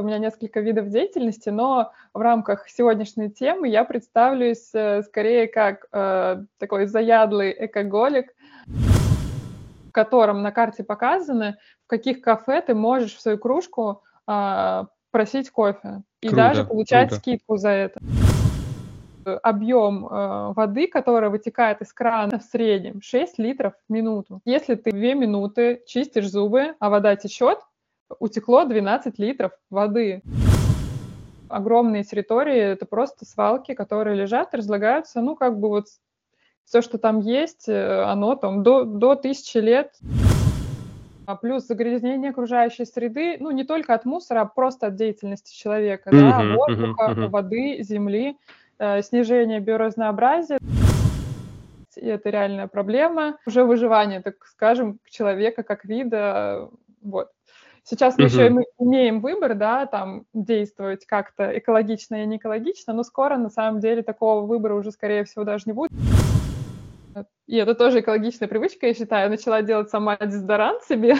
У меня несколько видов деятельности, но в рамках сегодняшней темы я представлюсь э, скорее как э, такой заядлый экоголик, в котором на карте показаны, в каких кафе ты можешь в свою кружку э, просить кофе и Круто, даже получать круто. скидку за это. Объем э, воды, которая вытекает из крана в среднем 6 литров в минуту. Если ты 2 минуты чистишь зубы, а вода течет, утекло 12 литров воды. Огромные территории — это просто свалки, которые лежат, разлагаются. Ну, как бы вот все, что там есть, э, оно там до, до тысячи лет. А плюс загрязнение окружающей среды, ну, не только от мусора, а просто от деятельности человека, да, воздуха, воды, земли, э, снижение биоразнообразия. И это реальная проблема. Уже выживание, так скажем, человека как вида. э, Вот. Сейчас мы еще имеем выбор, да, там действовать как-то экологично и не экологично, но скоро на самом деле такого выбора уже, скорее всего, даже не будет. И это тоже экологичная привычка, я считаю. Начала делать сама дезодорант себе.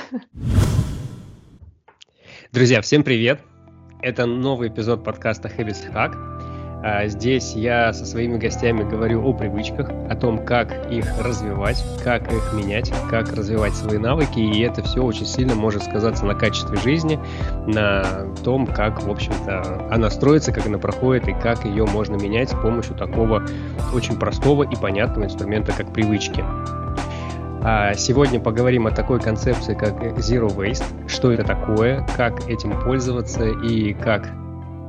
Друзья, всем привет! Это новый эпизод подкаста Habits Hack. А, Здесь я со своими гостями говорю о привычках, о том, как их развивать, как их менять, как развивать свои навыки, и это все очень сильно может сказаться на качестве жизни, на том, как, в общем-то, она строится, как она проходит и как ее можно менять с помощью такого очень простого и понятного инструмента, как привычки. А Сегодня поговорим о такой концепции, как Zero Waste, что это такое, как этим пользоваться и как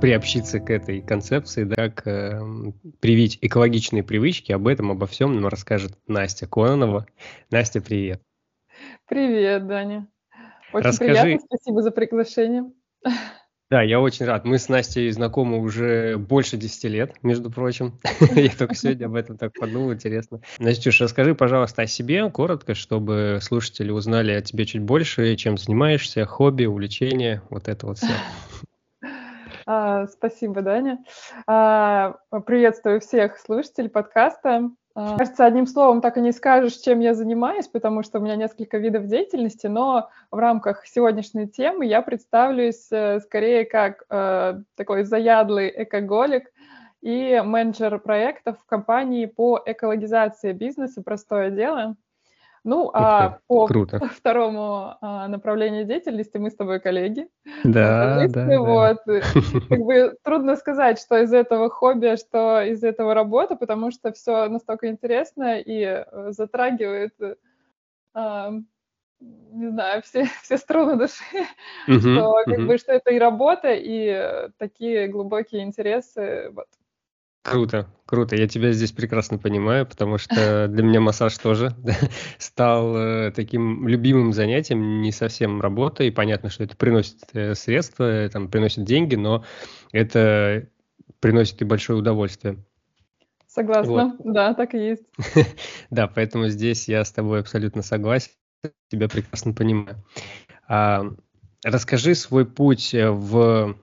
приобщиться к этой концепции, да, как э, привить экологичные привычки. Об этом, обо всем нам расскажет Настя Кононова. Настя, привет. Привет, Даня. Очень Расскажи. приятно, спасибо за приглашение. Да, я очень рад. Мы с Настей знакомы уже больше 10 лет, между прочим. Я только сегодня об этом так подумал, интересно. Настюш, расскажи, пожалуйста, о себе коротко, чтобы слушатели узнали о тебе чуть больше, чем занимаешься, хобби, увлечения, вот это вот все. А, Спасибо, Даня. А, Приветствую всех слушателей подкаста. А, Кажется, одним словом так и не скажешь, чем я занимаюсь, потому что у меня несколько видов деятельности, но в рамках сегодняшней темы я представлюсь э, скорее как э, такой заядлый экоголик и менеджер проектов в компании по экологизации бизнеса «Простое дело». Ну, Ух а по Круто. второму а, направлению деятельности мы с тобой коллеги. Да, да, да. Вот. Как бы трудно сказать, что из этого хобби, а что из этого работа, потому что все настолько интересно и э, затрагивает, э, а, не знаю, все, все струны души, Мгм, что как мгм. бы что это и работа, и э, такие глубокие интересы. Вот. Круто, круто. Я тебя здесь прекрасно понимаю, потому что для меня массаж тоже стал э, таким любимым занятием, не совсем работа, и понятно, что это приносит э, средства, э, там, приносит деньги, но это приносит и большое удовольствие. Согласна, да, так и есть. Да, поэтому здесь я с тобой абсолютно согласен, тебя прекрасно понимаю. А, расскажи свой путь в,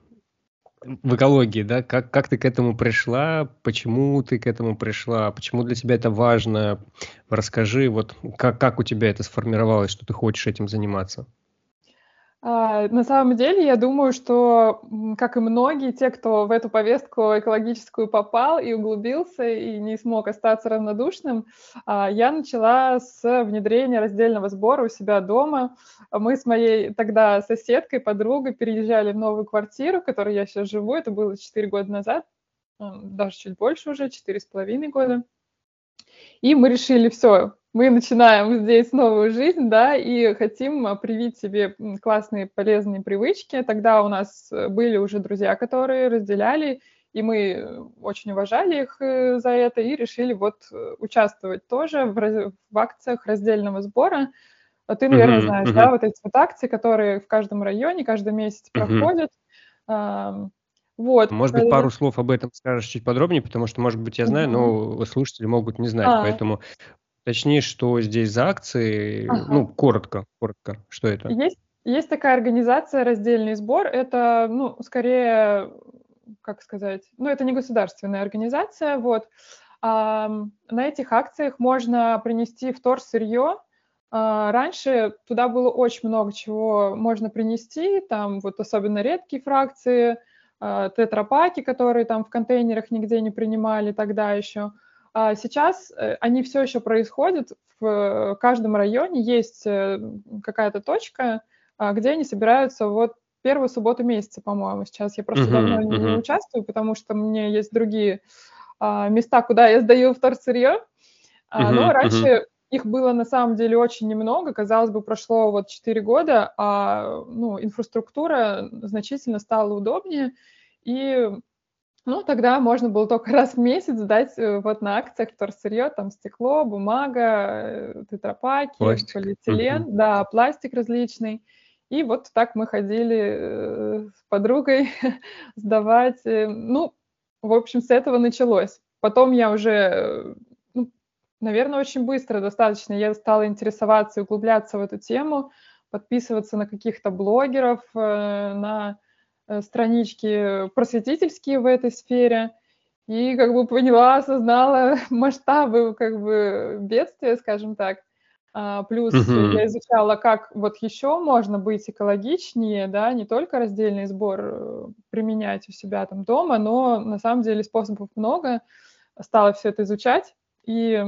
в экологии, да, как, как ты к этому пришла, почему ты к этому пришла, почему для тебя это важно, расскажи, вот как, как у тебя это сформировалось, что ты хочешь этим заниматься. А, На самом деле, я думаю, что, как и многие, те, кто в эту повестку экологическую попал и углубился, и не смог остаться равнодушным, а, я начала с внедрения раздельного сбора у себя дома. Мы с моей тогда соседкой, подругой переезжали в новую квартиру, в которой я сейчас живу. Это было 4 года назад, даже чуть больше уже, четыре с половиной года. И мы решили, все, мы начинаем здесь новую жизнь, да, и хотим а, привить себе классные полезные привычки. Тогда у нас э, были уже друзья, которые разделяли, и мы э, очень уважали их э, за это и решили вот участвовать тоже в, раз- в акциях раздельного сбора. А Ты, наверное, Мгм, знаешь, мгм. да, вот эти вот акции, которые в каждом районе каждый месяц Мгм. проходят. Вот. Может быть, э, пару слов об этом скажешь чуть подробнее, потому что, может быть, я знаю, но слушатели могут не знать, А, поэтому уточни, что здесь за акции, ага. ну, коротко, коротко, что это? Есть, есть такая организация «Раздельный сбор». Это, ну, скорее, как сказать, ну, это не государственная организация, вот. Ам, на этих акциях можно принести вторсырье, А, раньше туда было очень много чего можно принести, там вот особенно редкие фракции, а, тетрапаки, которые там в контейнерах нигде не принимали тогда еще. А сейчас э, они все еще происходят, в каждом районе есть э, какая-то точка, где они собираются вот первую субботу месяца, по-моему, сейчас. Я просто uh-huh, давно uh-huh. не участвую, потому что у меня есть другие места, куда я сдаю вторсырье. Uh-huh, Но раньше их было на самом деле очень немного. Казалось бы, прошло вот 4 года, а ну, инфраструктура значительно стала удобнее. И ну, тогда можно было только раз в месяц сдать э, вот на акциях вторсырье, там стекло, бумага, э, тетрапаки, пластик. полиэтилен, mm-hmm. да, пластик различный. И вот так мы ходили э, с подругой сдавать. Ну, в общем, с этого началось. Потом я уже Наверное, очень быстро достаточно я стала интересоваться и углубляться в эту тему, подписываться на каких-то блогеров, э, на э, странички просветительские в этой сфере. И как бы поняла, осознала масштабы как бы бедствия, скажем так. А, плюс uh-huh. я изучала, как вот еще можно быть экологичнее, да, не только раздельный сбор э, применять у себя там дома, но на самом деле способов много. Стала все это изучать. И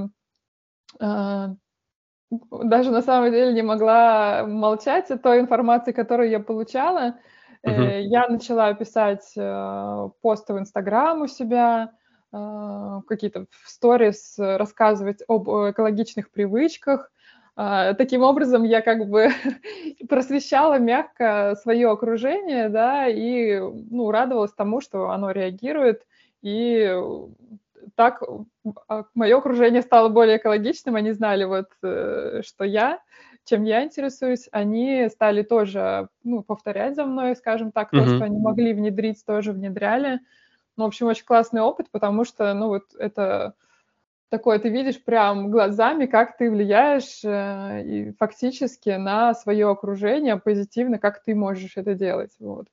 даже на самом деле не могла молчать о той информации, которую я получала. Uh-huh. Я начала писать э, посты в Инстаграм у себя, а, какие-то сторис рассказывать об экологичных привычках. Таким образом, я как бы просвещала мягко свое окружение, да, и ну, радовалась тому, что оно реагирует и так а, мое окружение стало более экологичным, они знали вот, э, что я, чем я интересуюсь, они стали тоже, ну, повторять за мной, скажем так, mm-hmm. то, что они могли внедрить, тоже внедряли. Ну, в общем, очень классный опыт, потому что, ну, вот это такое, ты видишь прям глазами, как ты влияешь э, и фактически на свое окружение позитивно, как ты можешь это делать, вот.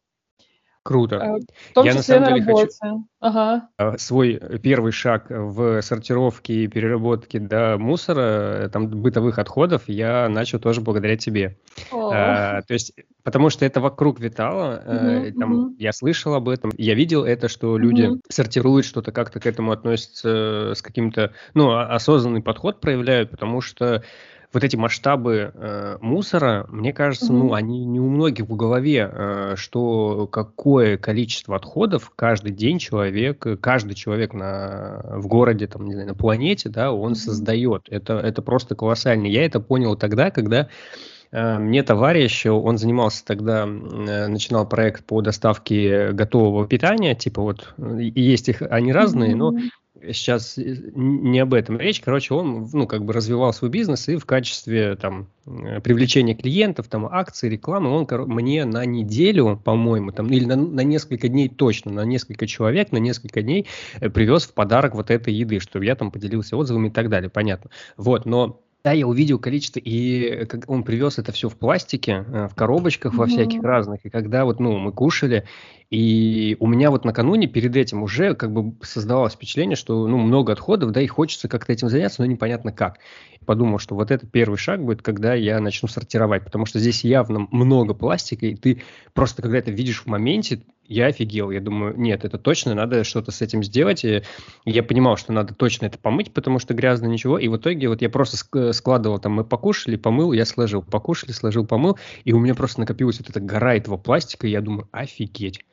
Круто. Э, в том Я на самом на деле работе. хочу ага. А, свой первый шаг в сортировке и переработке до мусора, э, там бытовых отходов, я начал тоже благодаря тебе. А, то есть, потому что это вокруг витало, угу, там, угу. я слышал об этом, я видел это, что люди угу. сортируют что-то, как-то к этому относятся с каким-то, ну, осознанный подход проявляют, потому что вот эти масштабы э, мусора, мне кажется, mm-hmm. ну, они не у многих в голове, э, что какое количество отходов каждый день человек, каждый человек на, в городе, там, не знаю, на планете, да, он mm-hmm. создает. Это, это просто колоссально. Я это понял тогда, когда э, мне товарищ, он занимался тогда, э, начинал проект по доставке готового питания, типа вот, есть их, они разные, но сейчас э, не об этом речь. Короче, он, ну, как бы развивал свой бизнес и в качестве, там, э, привлечения клиентов, там, акций, рекламы, он мне на неделю, по-моему, там, или на, на несколько дней точно, на несколько человек, на несколько дней э, привез в подарок вот этой еды, чтобы я там поделился отзывами и так далее, понятно. Вот, но да, я увидел количество, и как он привез это все в пластике, в коробочках во всяких разных, и когда вот, ну, мы кушали, и у меня вот накануне перед этим уже как бы создавалось впечатление, что ну, много отходов, да, и хочется как-то этим заняться, но непонятно как. Подумал, что вот это первый шаг будет, когда я начну сортировать, потому что здесь явно много пластика, и ты просто когда это видишь в моменте, я офигел. Я думаю, нет, это точно, надо что-то с этим сделать. И я понимал, что надо точно это помыть, потому что грязно ничего. И в итоге вот я просто складывал, там мы покушали, помыл, я сложил, покушали, сложил, помыл. И у меня просто накопилась вот эта гора этого пластика, и я думаю, офигеть.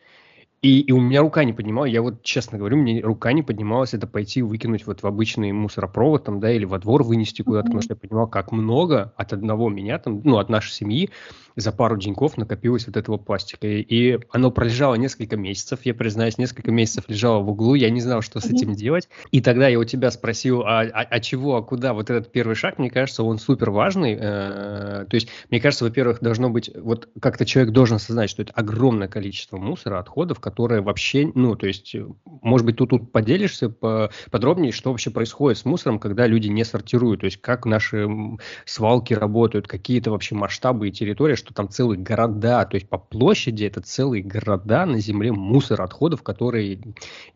И, и у меня рука не поднималась, я вот честно говорю, мне рука не поднималась это пойти выкинуть вот в обычный мусоропровод там, да, или во двор вынести куда-то, mm-hmm. потому что я понимал, как много от одного меня там, ну, от нашей семьи за пару деньков накопилось вот этого пластика. И, и оно пролежало несколько месяцев, я признаюсь, несколько месяцев лежало в углу, я не знал, что с этим делать. И тогда я у тебя спросил, а, а, а чего, а куда вот этот первый шаг, мне кажется, он супер важный. Э, то есть, мне кажется, во-первых, должно быть, вот как-то человек должен осознать, что это огромное количество мусора, отходов, которые вообще, ну, то есть, может быть, ты тут поделишься по, подробнее, что вообще происходит с мусором, когда люди не сортируют, то есть, как наши свалки работают, какие то вообще масштабы и территории, что там целые города, то есть по площади это целые города на земле мусор отходов, которые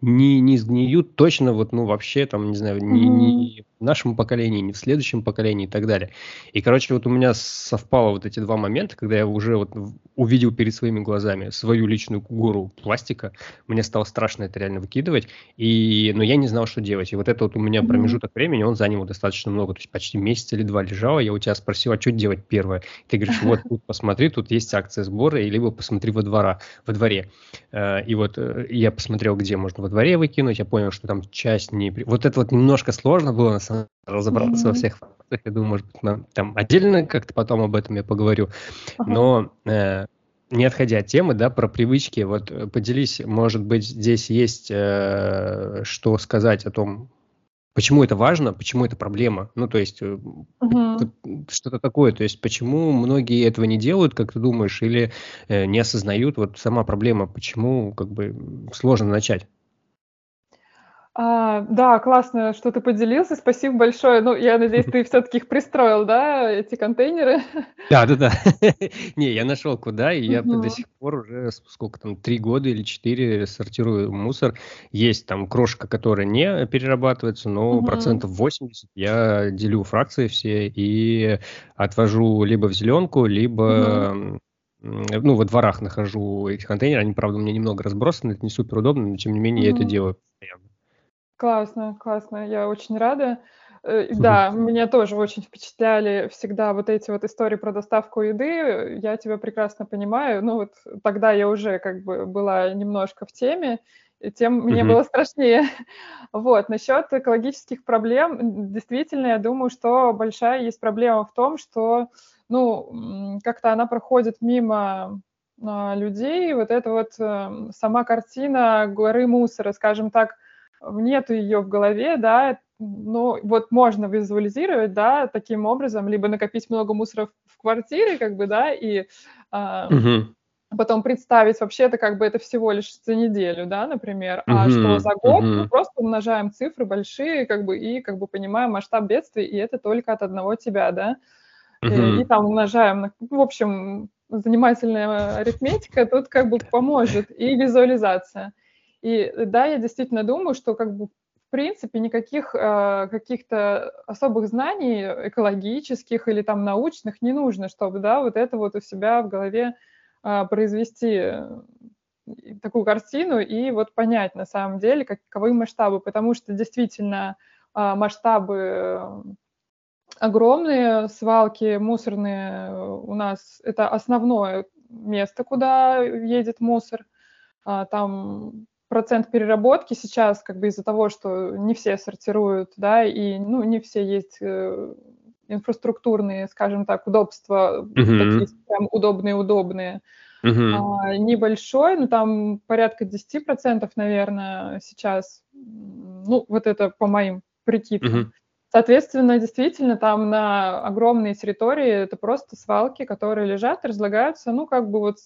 не, не сгниют точно вот, ну, вообще там, не знаю, не, не в нашем поколении, ни в следующем поколении и так далее. И, короче, вот у меня совпало вот эти два момента, когда я уже вот увидел перед своими глазами свою личную гору пластика, мне стало страшно это реально выкидывать, и, но я не знал, что делать. И вот это вот у меня промежуток времени, он занял достаточно много, то есть почти месяц или два лежало, я у тебя спросил, а что делать первое? Ты говоришь, вот тут посмотри, тут есть акция сбора, и либо посмотри во, двора, во дворе. Э, и вот э, я посмотрел, где можно во дворе выкинуть, я понял, что там часть не... Вот это вот немножко сложно было, на деле, разобраться mm-hmm. во всех фактах. Я думаю, может быть, нам, там отдельно как-то потом об этом я поговорю. Uh-huh. Но э, не отходя от темы, да, про привычки, вот э, поделись, может быть, здесь есть э, что сказать о том, почему это важно, почему это проблема. Ну, то есть угу. что-то такое. То есть почему многие этого не делают, как ты думаешь, или э, не осознают вот сама проблема, почему как бы сложно начать? А, да, классно, что ты поделился. Спасибо большое. Ну, я надеюсь, ты все-таки их пристроил, да, эти контейнеры? Да, да, да. Не, я нашел куда, и я до сих пор уже сколько там, три года или четыре сортирую мусор. Есть там крошка, которая не перерабатывается, но процентов 80 я делю фракции все и отвожу либо в зеленку, либо ну, во дворах нахожу эти контейнеры. Они, правда, у меня немного разбросаны, это не супер удобно, но тем не менее я это делаю постоянно. Классно, классно, я очень рада. Э, да, меня тоже очень впечатляли всегда вот эти вот истории про доставку еды. Я тебя прекрасно понимаю. Ну вот тогда я уже как бы была немножко в теме, и тем мне было страшнее. Вот, насчет экологических проблем, действительно, я думаю, что большая есть проблема в том, что, ну, как-то она проходит мимо а, людей, вот эта вот эм, сама картина горы мусора, скажем так, нету ее в голове, да, но вот можно визуализировать, да, таким образом, либо накопить много мусора в квартире, как бы, да, и э, угу. потом представить вообще это как бы это всего лишь за неделю, да, например, угу. а что за год угу. мы просто умножаем цифры большие, как бы, и как бы понимаем масштаб бедствия, и это только от одного тебя, да, угу. и, и там умножаем, в общем, занимательная арифметика тут как бы поможет, и визуализация. И да, я действительно думаю, что как бы в принципе никаких э, каких-то особых знаний экологических или там научных не нужно, чтобы да, вот это вот у себя в голове э, произвести такую картину и вот понять на самом деле, каковы масштабы, потому что действительно э, масштабы огромные, свалки мусорные у нас это основное место, куда едет мусор. Там процент переработки сейчас, как бы из-за того, что не все сортируют, да, и, ну, не все есть э, инфраструктурные, скажем так, удобства, uh-huh. такие прям удобные-удобные, uh-huh. а, небольшой, ну, там порядка 10%, наверное, сейчас, ну, вот это по моим прикидкам. Uh-huh. Соответственно, действительно, там на огромные территории это просто свалки, которые лежат, разлагаются, ну, как бы вот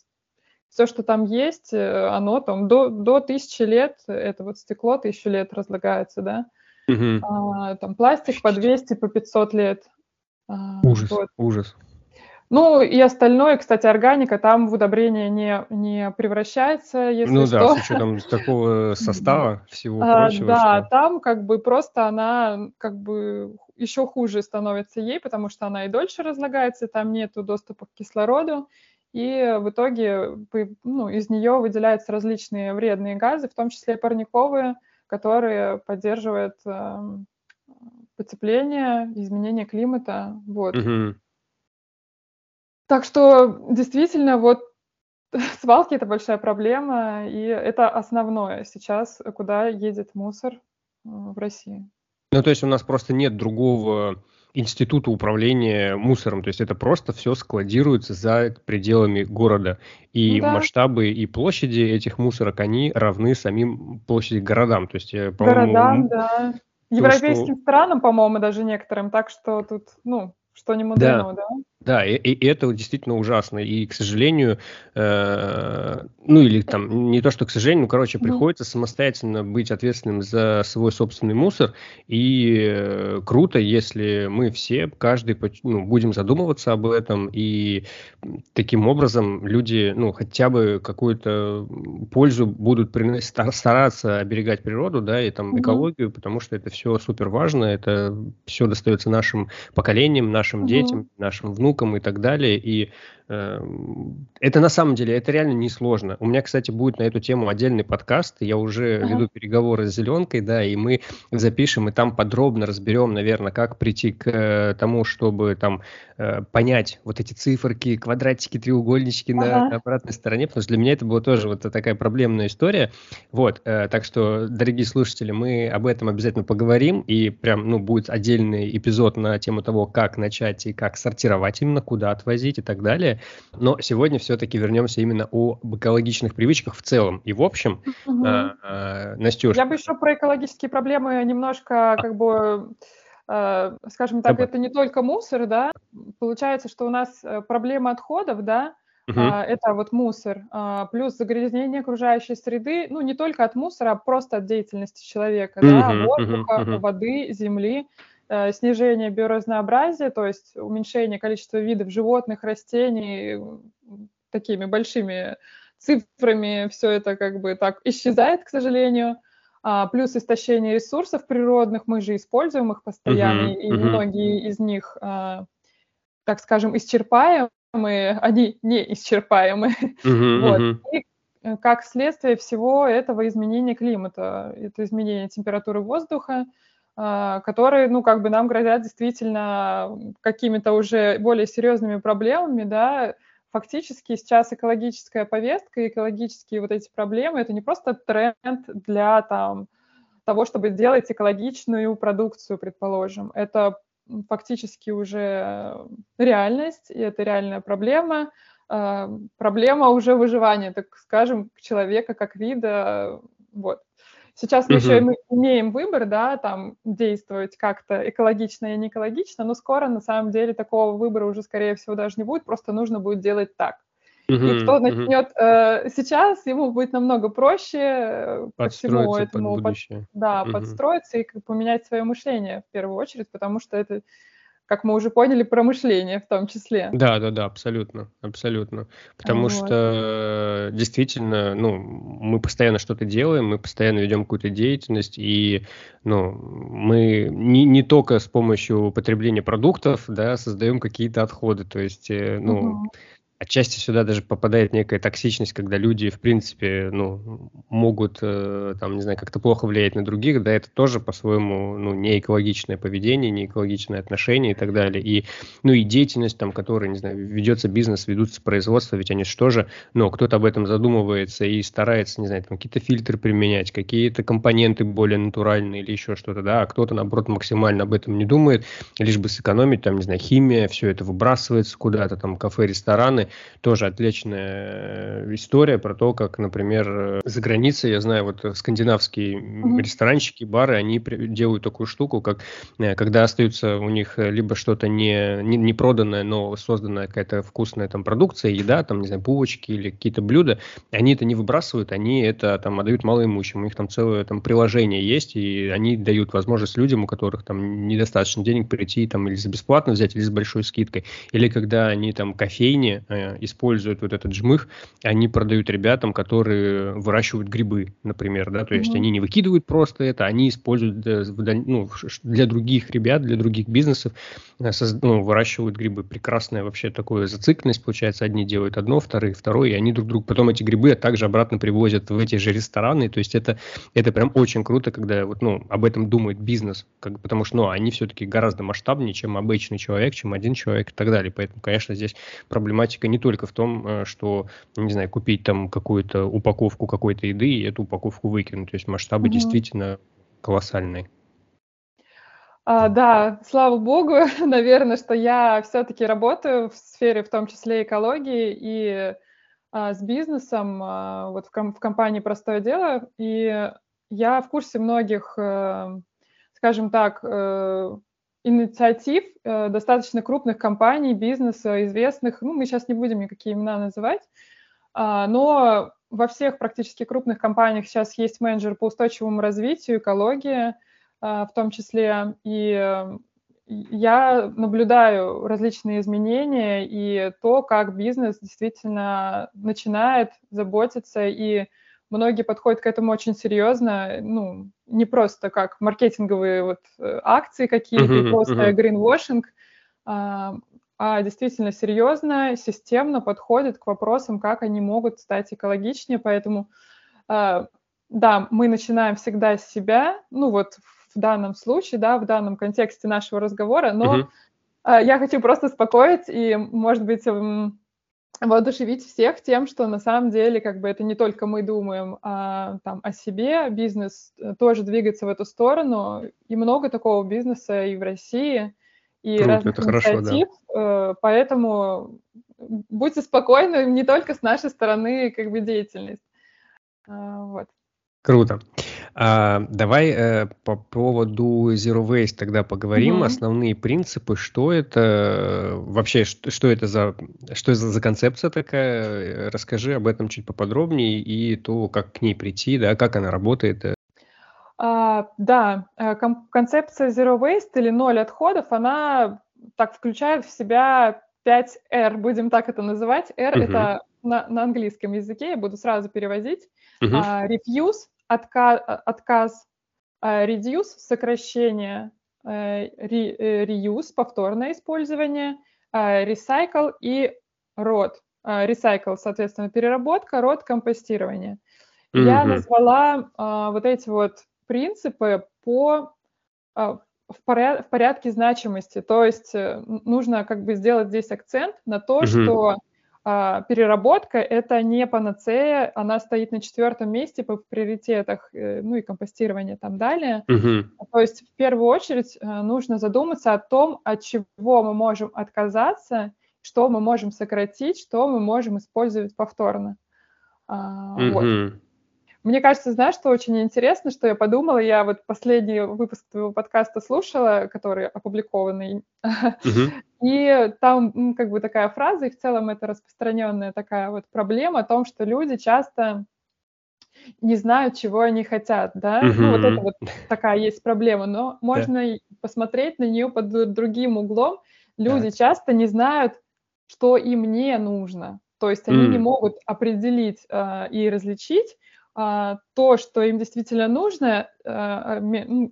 все, что там есть, э, оно там до, до тысячи лет, это вот стекло тысячу лет разлагается, да. Угу. А, там пластик по 200, по 500 лет. А, ужас, вот. ужас. Ну и остальное, кстати, органика там в удобрение не, не превращается, если ну, что. Да, с учетом такого состава всего а, прочего. Да, что... там как бы просто она как бы еще хуже становится ей, потому что она и дольше разлагается, там нету доступа к кислороду, и в итоге ну, из нее выделяются различные вредные газы, в том числе парниковые, которые поддерживают э, потепление, изменение климата. Вот. Угу. Так что действительно, вот свалки это большая проблема, и это основное сейчас, куда едет мусор э, в России. Ну, то есть у нас просто нет другого института управления мусором. То есть это просто все складируется за пределами города. И ну, да. масштабы и площади этих мусорок, они равны самим площади городам. То есть, Городам, да. Европейским что... странам, по-моему, даже некоторым. Так что тут, ну, что не мудрено, да? да? Да, и, и это действительно ужасно. И, к сожалению, э, ну или там не то, что к сожалению, ну, короче, приходится самостоятельно быть ответственным за свой собственный мусор. И э, круто, если мы все, каждый, ну, будем задумываться об этом. И таким образом люди, ну, хотя бы какую-то пользу будут приносить, стараться оберегать природу, да, и там экологию, потому что это все супер важно. Это все достается нашим поколениям, нашим детям, нашим внукам внукам и так далее. И Эм, это на самом деле, это реально несложно. У меня, кстати, будет на эту тему отдельный подкаст. Я уже ага. веду переговоры с Зеленкой, да, и мы запишем, и там подробно разберем, наверное, как прийти к э, тому, чтобы там э, понять вот эти циферки, квадратики, треугольнички ага. на, обратной стороне, потому что для меня это была тоже вот такая проблемная история. Вот, э, так что, дорогие слушатели, мы об этом обязательно поговорим, и прям, ну, будет отдельный эпизод на тему того, как начать и как сортировать именно, куда отвозить и так далее. Но сегодня все-таки вернемся именно о экологичных привычках в целом и в общем. Угу. А, а, Настюш. Я бы еще про экологические проблемы немножко как бы скажем так, это не только мусор, да, получается, что у нас э, проблема отходов, да, uh это вот мусор, а, плюс загрязнение окружающей среды, ну, не только от мусора, а просто от деятельности человека, uh да, воздуха, uh воды, земли, снижение биоразнообразия, то есть уменьшение количества видов животных, растений такими большими цифрами, все это как бы так исчезает, к сожалению. А, плюс истощение ресурсов природных, мы же используем их постоянно, uh-huh, и uh-huh. многие из них, а, так скажем, исчерпаемые, они не исчерпаемы. Uh-huh, вот. uh-huh. И э, как следствие всего этого изменения климата, это изменение температуры воздуха, которые, ну, как бы нам грозят действительно какими-то уже более серьезными проблемами, да, фактически сейчас экологическая повестка, экологические вот эти проблемы, это не просто тренд для там того, чтобы сделать экологичную продукцию, предположим. Это фактически уже реальность, и это реальная проблема. А, проблема уже выживания, так скажем, человека как вида. Вот. Сейчас мы угу. еще имеем выбор, да, там действовать как-то экологично и не экологично, но скоро на самом деле такого выбора уже, скорее всего, даже не будет, просто нужно будет делать так. Угу, и кто начнет угу. э, сейчас, ему будет намного проще э, по всему этому под, да, угу. подстроиться и поменять свое мышление в первую очередь, потому что это как мы уже поняли, промышление в том числе. Да, да, да, абсолютно, абсолютно. Потому вот. что действительно, ну, мы постоянно что-то делаем, мы постоянно ведем какую-то деятельность, и, ну, мы не, не только с помощью потребления продуктов, да, создаем какие-то отходы, то есть, э, ну, угу отчасти сюда даже попадает некая токсичность, когда люди, в принципе, ну, могут, э, там, не знаю, как-то плохо влиять на других, да, это тоже по-своему, ну, не экологичное поведение, не экологичное отношение и так далее. И, ну, и деятельность, там, которая, не знаю, ведется бизнес, ведутся производства, ведь они что же, но кто-то об этом задумывается и старается, не знаю, там, какие-то фильтры применять, какие-то компоненты более натуральные или еще что-то, да, а кто-то, наоборот, максимально об этом не думает, лишь бы сэкономить, там, не знаю, химия, все это выбрасывается куда-то, там, кафе, рестораны, тоже отличная э, история про то, как, например, э, за границей, я знаю, вот скандинавские mm-hmm. ресторанчики, бары, они делают такую штуку, как э, когда остаются у них либо что-то не, не, не проданное, но созданная какая-то вкусная там продукция, еда, там, не знаю, булочки или какие-то блюда, они это не выбрасывают, они это там отдают малоимущим, у них там целое там приложение есть, и они дают возможность людям, у которых там недостаточно денег прийти там или за бесплатно взять, или с большой скидкой, или когда они там кофейни используют вот этот жмых, они продают ребятам, которые выращивают грибы, например, да, то есть mm-hmm. они не выкидывают просто это, они используют ну, для других ребят, для других бизнесов, э, ну, выращивают грибы. Прекрасная вообще такая зацикленность получается, одни делают одно, вторые второе, и они друг другу потом эти грибы также обратно привозят в эти же рестораны, то есть это, это прям очень круто, когда вот, ну, об этом думает бизнес, как, потому что, ну, они все-таки гораздо масштабнее, чем обычный человек, чем один человек и так далее, поэтому, конечно, здесь проблематика не только в том, э, что, не знаю, купить там какую-то упаковку какой-то еды и эту упаковку выкинуть. То есть масштабы mm-hmm. действительно колоссальные. А, да, слава богу, наверное, что я все-таки работаю в сфере, в том числе экологии и а, с бизнесом, а, вот в, ком- в компании «Простое дело», и я в курсе многих, э, скажем так, э, инициатив э, достаточно крупных компаний, бизнеса, известных, ну, мы сейчас не будем никакие имена называть, а, но во всех практически крупных компаниях сейчас есть менеджер по устойчивому развитию, экологии а, в том числе, и я наблюдаю различные изменения и то, как бизнес действительно начинает заботиться, и многие подходят к этому очень серьезно, ну, не просто как маркетинговые вот э, акции какие-то, uh-huh, просто uh-huh. greenwashing, а, а действительно серьезно, системно подходят к вопросам, как они могут стать экологичнее, поэтому а, да, мы начинаем всегда с себя, ну вот в данном случае, да, в данном контексте нашего разговора, но uh-huh. я хочу просто успокоить и, может быть, воодушевить всех тем, что на самом деле как бы это не только мы думаем а, там, о себе, бизнес э, тоже двигается в эту сторону, и много такого бизнеса и в России, и Круто, разных это инициатив, хорошо, да. Э, поэтому будьте спокойны, не только с нашей стороны как бы деятельность. А, вот. Круто. А, давай э, по поводу Zero Waste тогда поговорим. Mm-hmm. Основные принципы, что это вообще, что, что это за что это за концепция такая? Расскажи об этом чуть поподробнее и то, как к ней прийти, да, как она работает. А, да, э, концепция Zero Waste или ноль отходов, она так включает в себя 5 R, будем так это называть. R mm-hmm. это на, на английском языке, я буду сразу переводить. Mm-hmm. А, refuse отказ, отказ reduce, сокращение, reuse, повторное использование, recycle и род. Recycle, соответственно, переработка, род компостирование. Mm-hmm. Я назвала а, вот эти вот принципы по а, в, поряд, в порядке значимости. То есть э, нужно как бы сделать здесь акцент на то, mm-hmm. что переработка – это не панацея, она стоит на четвертом месте по приоритетах, э, ну и компостирование там далее. Угу. То есть в первую очередь э, нужно задуматься о том, от чего мы можем отказаться, что мы можем сократить, что мы можем использовать повторно. Угу. Вот. Мне кажется, знаешь, что очень интересно, что я подумала, я вот последний выпуск твоего подкаста слушала, который опубликованный, uh-huh. и там как бы такая фраза, и в целом это распространенная такая вот проблема о том, что люди часто не знают, чего они хотят, да, uh-huh. ну вот это вот такая есть проблема, но можно yeah. посмотреть на нее под другим углом. Люди yeah. часто не знают, что им не нужно, то есть они mm. не могут определить э, и различить, то, что им действительно нужно, а,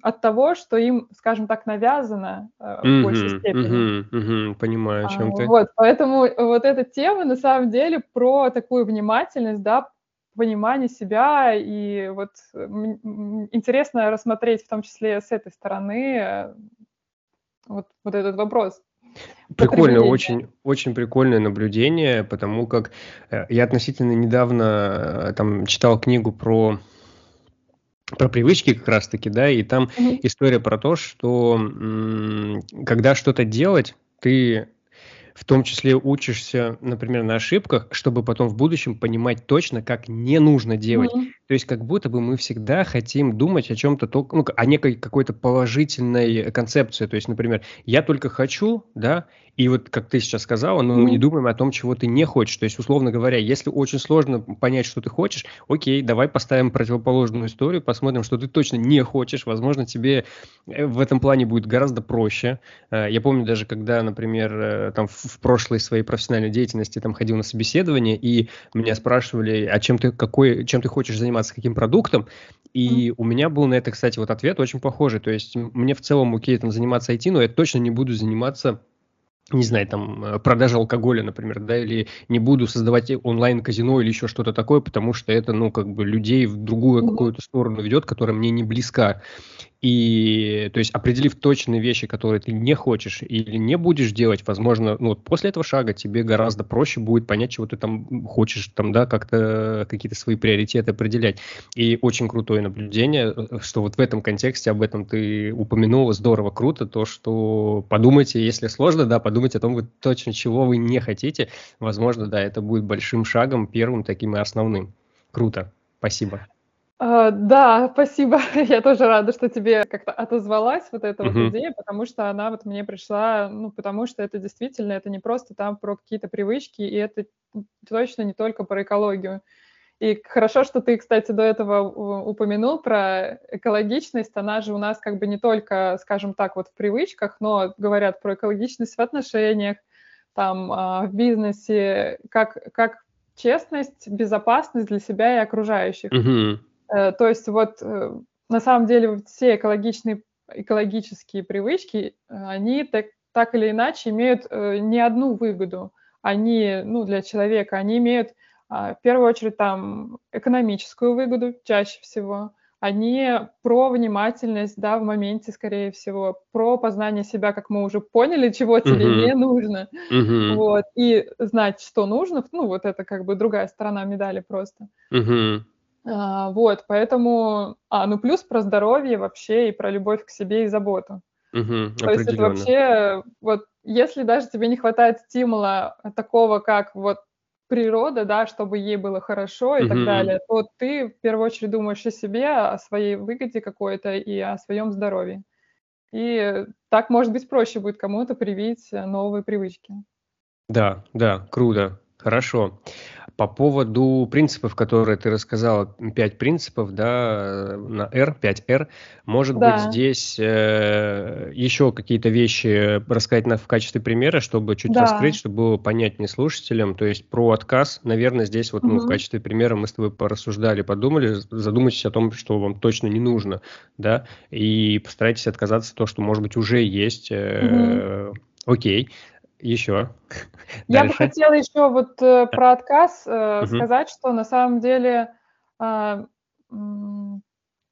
от того, что им, скажем так, навязано а, в mm-hmm, большей степени. Mm-hmm, mm-hmm, понимаю, о чем а, ты. Вот, поэтому вот эта тема на самом деле про такую внимательность, да, понимание себя, и вот интересно рассмотреть в том числе с этой стороны э, вот, вот этот вопрос. Прикольно, очень, очень прикольное наблюдение, потому как э, я относительно недавно э, там читал книгу про про привычки как раз-таки, да, и там mm-hmm. история про то, что м- когда что-то делать, ты в том числе учишься, например, на ошибках, чтобы потом в будущем понимать точно, как не нужно делать. Mm-hmm. То есть как будто бы мы всегда хотим думать о чем-то, ну, о некой какой-то положительной концепции. То есть, например, я только хочу, да, и вот, как ты сейчас сказала, ну, mm-hmm. мы не думаем о том, чего ты не хочешь. То есть, условно говоря, если очень сложно понять, что ты хочешь, окей, давай поставим противоположную историю, посмотрим, что ты точно не хочешь. Возможно, тебе э, в этом плане будет гораздо проще. Э, я помню даже, когда, например, э, там в прошлой своей профессиональной деятельности там ходил на собеседование, и меня спрашивали, а чем ты, какой, чем ты хочешь заниматься, каким продуктом, и mm-hmm. у меня был на это, кстати, вот ответ очень похожий. То есть мне в целом окей там заниматься IT, но я точно не буду заниматься не знаю, там, э, продажа алкоголя, например, да, или не буду создавать онлайн-казино или еще что-то такое, потому что это, ну, как бы людей в другую какую-то сторону ведет, которая мне не близка. И, то есть, определив точные вещи, которые ты не хочешь или не будешь делать, возможно, ну, вот после этого шага тебе гораздо проще будет понять, чего ты там хочешь, там, да, как-то какие-то свои приоритеты определять. И очень крутое наблюдение, что вот в этом контексте об этом ты упомянула, здорово, круто, то, что подумайте, если сложно, да, подумайте о том, вот точно чего вы не хотите, возможно, да, это будет большим шагом, первым таким и основным. Круто, спасибо. А, да, спасибо. Я тоже рада, что тебе как-то отозвалась вот эта вот идея, потому что она вот мне пришла, ну, потому что это действительно, это не просто там про какие-то привычки, и это точно не только про экологию. И хорошо, что ты, кстати, до этого упомянул про экологичность. Она же у нас как бы не только, скажем так, вот в привычках, но говорят про экологичность в отношениях, там, а, в бизнесе, как, как честность, безопасность для себя и окружающих. Угу. Э, то есть вот э, на самом деле все экологичные, экологические привычки, э, они так, так или иначе имеют не одну выгоду. Они, ну, для человека, они имеют а, в первую очередь там экономическую выгоду чаще всего, они про внимательность, да, в моменте, скорее всего, про познание себя, как мы уже поняли, чего тебе uh-huh. не нужно, uh-huh. вот, и знать, что нужно, ну, вот это как бы другая сторона медали просто. Uh-huh. А, вот, поэтому, а, ну плюс про здоровье вообще и про любовь к себе и заботу. Угу, То есть это вообще, вот, если даже тебе не хватает стимула такого, как вот природа, да, чтобы ей было хорошо и угу. так далее, то ты в первую очередь думаешь о себе, о своей выгоде какой-то и о своем здоровье. И так, может быть, проще будет кому-то привить новые привычки. Да, да, круто. Хорошо. По поводу принципов, которые ты рассказала, пять принципов, да, на R, 5R, может да. быть, здесь э, еще какие-то вещи рассказать на, в качестве примера, чтобы чуть да. раскрыть, чтобы было понятнее слушателям. То есть про отказ, наверное, здесь вот угу. ну, в качестве примера мы с тобой порассуждали, подумали, задумайтесь о том, что вам точно не нужно, да, и постарайтесь отказаться от того, что, может быть, уже есть. Э, угу. Окей. Еще. Я бы хотела еще вот э, про отказ э, угу. сказать, что на самом деле э,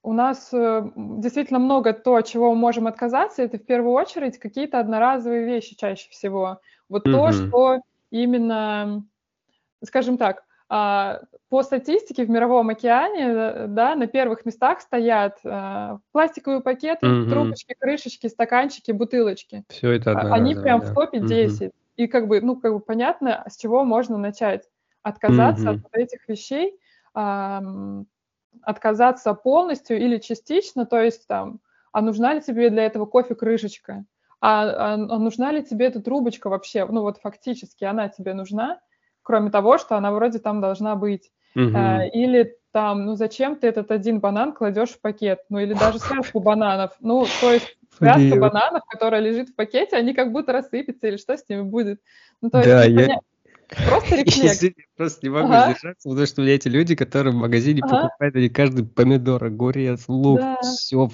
у нас э, действительно много то, от чего мы можем отказаться. Это в первую очередь какие-то одноразовые вещи чаще всего. Вот угу. то, что именно, скажем так, по статистике в мировом океане, э, да, на первых местах стоят а, пластиковые пакеты, угу. трубочки, крышечки, стаканчики, бутылочки. Все это одно Они прям да. в топе 10. Угу. И как бы, ну, как бы понятно, с чего можно начать. Отказаться угу. от этих вещей, а, отказаться полностью или частично, то есть там, а нужна ли тебе для этого кофе-крышечка? А, а, а нужна ли тебе эта трубочка вообще? Ну вот фактически она тебе нужна? Кроме того, что она вроде там должна быть. Угу. А, или там, ну зачем ты этот один банан кладешь в пакет? Ну или даже связку бананов. Ну, то есть связка Блин. бананов, которая лежит в пакете, они как будто рассыпятся, или что с ними будет? Ну, то есть, да, я... Просто рефлекс. Я просто не могу ага. сдержаться, потому что у меня эти люди, которые в магазине ага. покупают они каждый помидор, огурец, лук, да. все.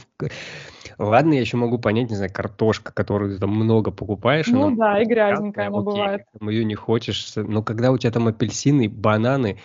Ладно, я еще могу понять, не знаю, картошка, которую ты там много покупаешь. Ну да, и грязненькая она бывает. Там ее не хочешь. Но когда у тебя там апельсины, бананы,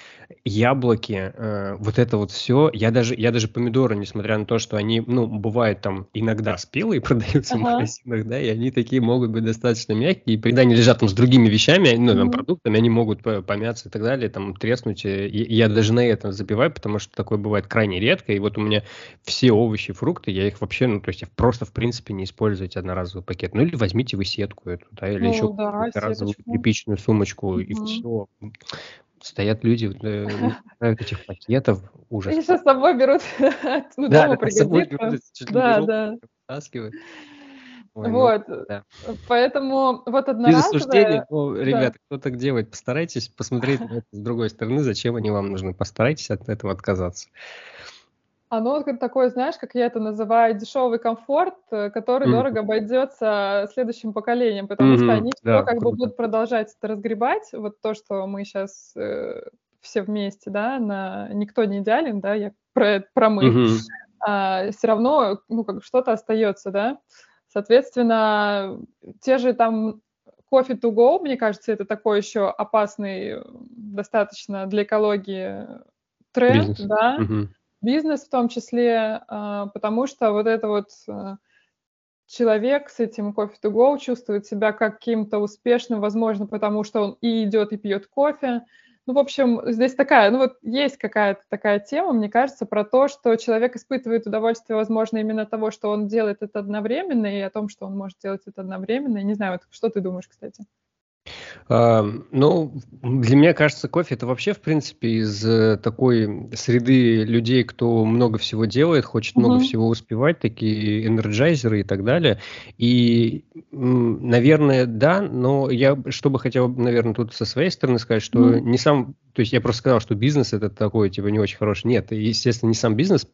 яблоки, э, вот это вот все, я даже, я даже помидоры, несмотря на то, что они, ну, бывают там иногда спелые, продаются ага. в магазинах, да, и они такие могут быть достаточно мягкие, и когда они лежат там с другими вещами, ну, там, продуктами, они могут помяться и так далее, там, треснуть. И я даже на это забиваю, потому что такое бывает крайне редко, и вот у меня все овощи, фрукты, я их вообще, ну, то есть просто, в принципе, не использовать одноразовый пакет. Ну или возьмите вы сетку эту, да, или ну, еще да, разовую тряпичную сумочку, угу. и все. Стоят люди, э, этих пакетов, ужас. Они сейчас с собой берут, ну, да, дома пригодится. Да, да. Вытаскивают. Ой, вот, ну, да. поэтому вот одноразовое... Без осуждения, ну, ребята, да. кто так делает, постарайтесь посмотреть с другой стороны, зачем они вам нужны, постарайтесь от этого отказаться оно такое, знаешь, как я это называю, дешевый комфорт, э, который mm. дорого обойдется следующим поколениям, потому mm-hmm. что они да, как круто. бы будут продолжать это разгребать, вот то, что мы сейчас э, все вместе, да, на никто не идеален, да, я про, про мы, mm-hmm. а, все равно, ну, как что-то остается, да, соответственно, те же там кофе to go, мне кажется, это такой еще опасный достаточно для экологии тренд, Бизнес. да, mm-hmm бизнес в том числе, а, потому что вот это вот а, человек с этим кофе to go чувствует себя каким-то успешным, возможно, потому что он и идет, и пьет кофе. Ну, в общем, здесь такая, ну вот есть какая-то такая тема, мне кажется, про то, что человек испытывает удовольствие, возможно, именно того, что он делает это одновременно, и о том, что он может делать это одновременно. Я не знаю, вот что ты думаешь, кстати? Ну, для меня кажется, кофе это вообще, в принципе, из э, такой среды людей, кто много всего делает, хочет много всего успевать, такие энерджайзеры и так далее. И, наверное, да, но я что бы хотел, наверное, тут со своей стороны сказать, что не сам то есть я просто сказал, что бизнес это такой, типа, не очень хороший. Нет, естественно, не сам бизнес.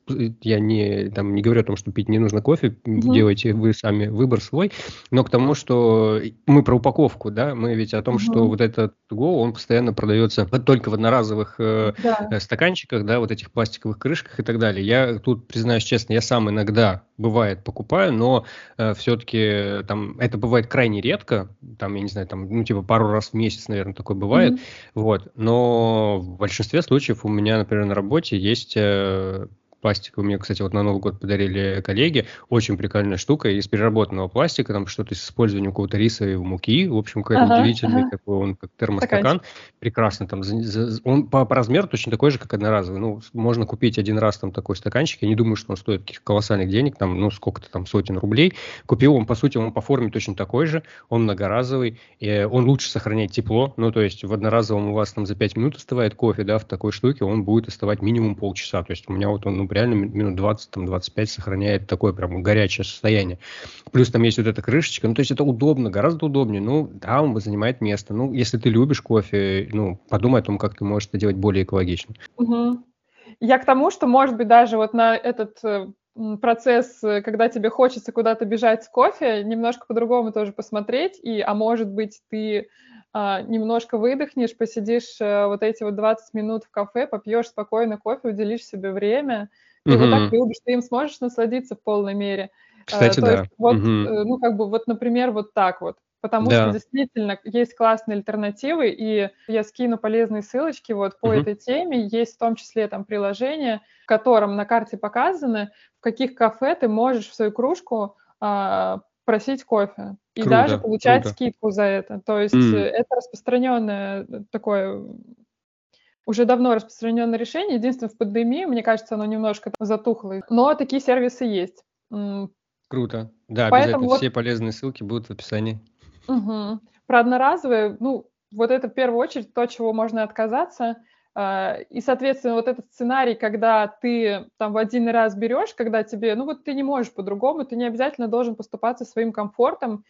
Я не, там, не говорю о том, что пить не нужно кофе, угу. делайте вы сами выбор свой, но к тому, что мы про упаковку, да, мы ведь о том, угу. что вот этот Go, он постоянно продается только в одноразовых э, да. Э, стаканчиках, да, вот этих пластиковых крышках и так далее. Я тут, признаюсь честно, я сам иногда бывает покупаю, но э, все-таки там это бывает крайне редко, там, я не знаю, там, ну, типа пару раз в месяц, наверное, такое бывает, mm-hmm. вот, но в большинстве случаев у меня, например, на работе есть э, пластика. Мне, кстати, вот на Новый год подарили коллеги. Очень прикольная штука из переработанного пластика, там что-то с использованием какого-то рисовой муки. В общем, какой-то ага, удивительный ага. такой он, как термостакан. Прекрасно. Там, он по, по размеру точно такой же, как одноразовый. Ну, можно купить один раз там такой стаканчик. Я не думаю, что он стоит каких колоссальных денег, там, ну, сколько-то там сотен рублей. Купил он, по сути, он по форме точно такой же. Он многоразовый. И он лучше сохраняет тепло. Ну, то есть в одноразовом у вас там за 5 минут остывает кофе, да, в такой штуке он будет остывать минимум полчаса. То есть у меня вот он, ну, реально минут 20-25 сохраняет такое прям горячее состояние. Плюс там есть вот эта крышечка, ну, то есть это удобно, гораздо удобнее. Ну, да, он занимает место. Ну, если ты любишь кофе, ну, подумай о том, как ты можешь это делать более экологично. Угу. Я к тому, что, может быть, даже вот на этот э, процесс, э, когда тебе хочется куда-то бежать с кофе, немножко по-другому тоже посмотреть, и, а может быть, ты а, немножко выдохнешь, посидишь а, вот эти вот 20 минут в кафе, попьешь спокойно кофе, уделишь себе время, ты угу. вот так любишь, ты им сможешь насладиться в полной мере. Кстати, а, да. Есть, вот, угу. ну, как бы, вот, например, вот так вот. Потому да. что действительно есть классные альтернативы, и я скину полезные ссылочки вот по угу. этой теме. Есть в том числе там приложение, в котором на карте показано, в каких кафе ты можешь в свою кружку а, просить кофе и круто, даже получать круто. скидку за это. То есть mm. это распространенное такое уже давно распространенное решение. Единственное, в пандемии, мне кажется, оно немножко затухло. Но такие сервисы есть. Круто. Да, Поэтому обязательно вот... все полезные ссылки будут в описании. Угу. Про одноразовые, ну, вот это в первую очередь то, чего можно отказаться. А, и, соответственно, вот этот сценарий, когда ты там в один раз берешь, когда тебе, ну вот ты не можешь по-другому, ты не обязательно должен поступаться своим комфортом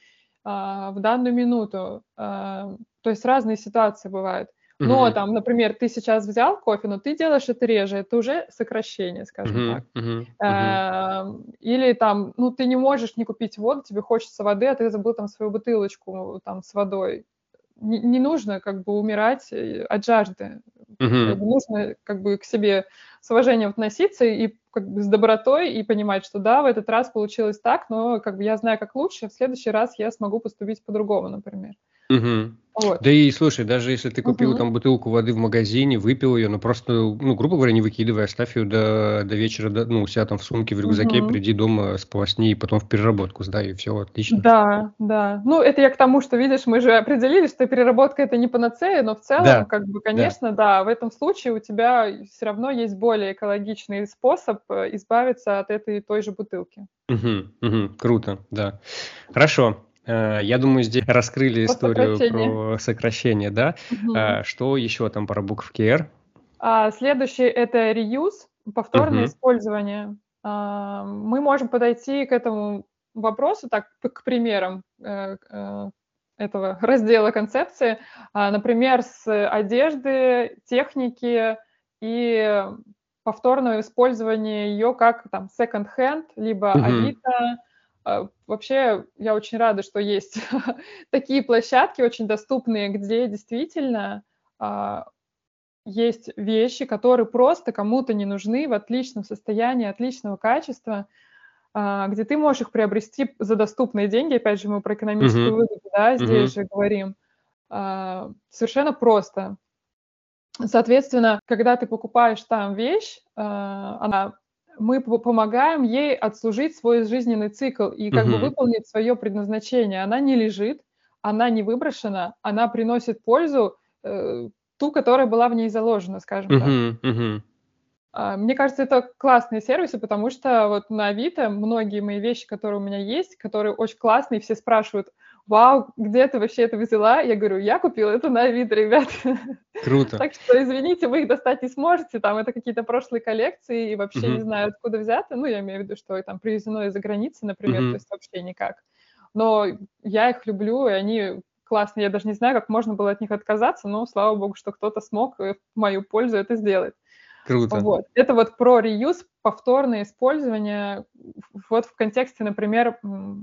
а, в данную минуту. А, то есть разные ситуации бывают. Но mm-hmm. там, например, ты сейчас взял кофе, но ты делаешь это реже, это уже сокращение, скажем mm-hmm. так. Mm-hmm. Mm-hmm. Или там, ну ты не можешь не купить воду, тебе хочется воды, а ты забыл там свою бутылочку там с водой. Не, не нужно как бы умирать э, от жажды. Mm-hmm. Нужно как бы к себе с уважением относиться и как бы с добротой и понимать, что да, в этот раз получилось так, но как бы я знаю, как лучше, в следующий раз я смогу поступить по-другому, например. Угу. Вот. Да и слушай, даже если ты купил угу. там бутылку воды в магазине, выпил ее, ну просто, ну, грубо говоря, не выкидывай, оставь ее до, до вечера, до, ну, у себя там в сумке, в рюкзаке, угу. приди дома, сполосни и потом в переработку сдай, и все, отлично. Да, да. Ну, это я к тому, что, видишь, мы же определили, что переработка это не панацея, но в целом, да. как бы, конечно, да. да, в этом случае у тебя все равно есть более экологичный способ э, избавиться от этой той же бутылки. Угу, угу, круто, да. Хорошо. Э, я думаю, здесь раскрыли историю про сокращение, да? Угу. Что еще там про буковки R? А, следующий это reuse, повторное угу. использование. А, мы можем подойти к этому вопросу так, к примерам э, этого раздела концепции, а, например, с одежды, техники и повторного использования ее как там second-hand, либо угу. Авито, а, вообще, я очень рада, что есть такие площадки, очень доступные, где действительно а, есть вещи, которые просто кому-то не нужны в отличном состоянии, отличного качества, а, где ты можешь их приобрести за доступные деньги. Опять же, мы про экономическую mm-hmm. выгоду, да, здесь mm-hmm. же говорим. Совершенно просто. Соответственно, когда ты покупаешь там вещь, она мы помогаем ей отслужить свой жизненный цикл и как угу. бы выполнить свое предназначение. Она не лежит, она не выброшена, она приносит пользу э, ту, которая была в ней заложена, скажем угу, так. Угу. Мне кажется, это классные сервисы, потому что вот на Авито многие мои вещи, которые у меня есть, которые очень классные, все спрашивают, вау, где ты вообще это взяла? Я говорю, я купила это на Авито, ребят. Круто. Так что, извините, вы их достать не сможете, там это какие-то прошлые коллекции, и вообще не знаю, откуда взято. Ну, я имею в виду, что там привезено из-за границы, например, то есть вообще никак. Но я их люблю, и они классные. Я даже не знаю, как можно было от них отказаться, но слава богу, что кто-то смог в мою пользу это сделать. Круто. Вот. Это вот про реюз, повторное использование вот в контексте, например,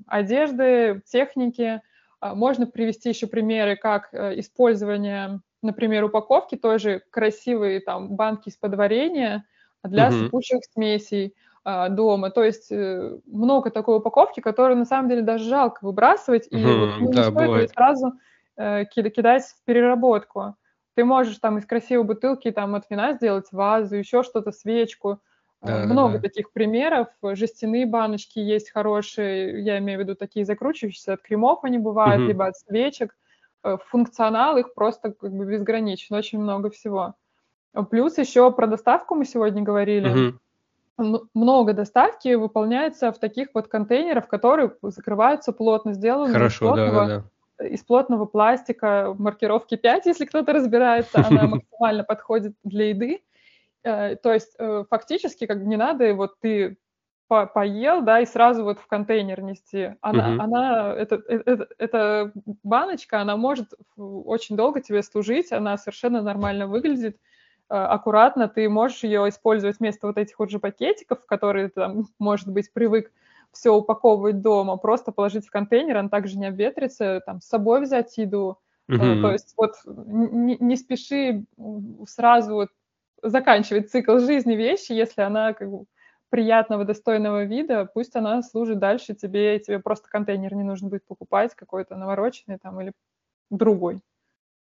одежды, техники. А, можно привести еще примеры, как э, использование, например, упаковки той же красивые там банки из подварения для угу. сыпучих смесей а, дома. То есть э, много такой упаковки, которую на самом деле даже жалко выбрасывать, и угу, ну, да, не стоит бывает. сразу э, кидать в переработку. Ты можешь там из красивой бутылки там от вина сделать вазу, еще что-то, свечку. Да, э, Много да. таких примеров. Жестяные баночки есть хорошие, я имею в виду такие закручивающиеся, от кремов они бывают, угу. либо от свечек. Э, функционал их просто как бы безграничен, очень много всего. Плюс еще про доставку мы сегодня говорили. Угу. Много доставки выполняется в таких вот контейнерах, которые закрываются плотно, сделаны Хорошо, из плотного, да, да, да. из плотного пластика, маркировки 5, если кто-то разбирается, она максимально подходит для еды. Э, то есть э, фактически как бы не надо, вот ты по поел, да, и сразу вот в контейнер нести. Она, uh-huh. она это, это, эта баночка, она может очень долго тебе служить, она совершенно нормально выглядит, э, аккуратно, ты можешь ее использовать вместо вот этих вот же пакетиков, которые ты там, может быть, привык все упаковывать дома, просто положить в контейнер, он также не обветрится, там, с собой взять еду. Uh-huh. То есть вот не, не спеши сразу вот заканчивать цикл жизни вещи, если она как бы приятного, достойного вида, пусть она служит дальше тебе, и тебе просто контейнер не нужно будет покупать, какой-то навороченный там или другой.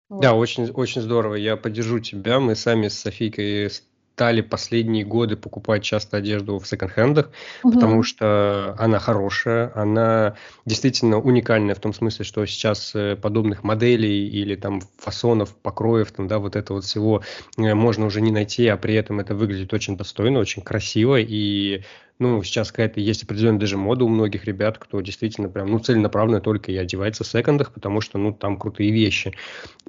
Вот. Да, очень, очень здорово. Я поддержу тебя. Мы сами с Софийкой стали последние годы покупать часто одежду в секонд-хендах, угу. потому что она хорошая, она действительно уникальная в том смысле, что сейчас э, подобных моделей или там фасонов, покроев, там, да, вот это вот всего э, можно уже не найти, а при этом это выглядит очень достойно, очень красиво и ну, сейчас какая-то есть определенная даже мода у многих ребят, кто действительно прям, ну, целенаправленно только и одевается в секондах, потому что, ну, там крутые вещи.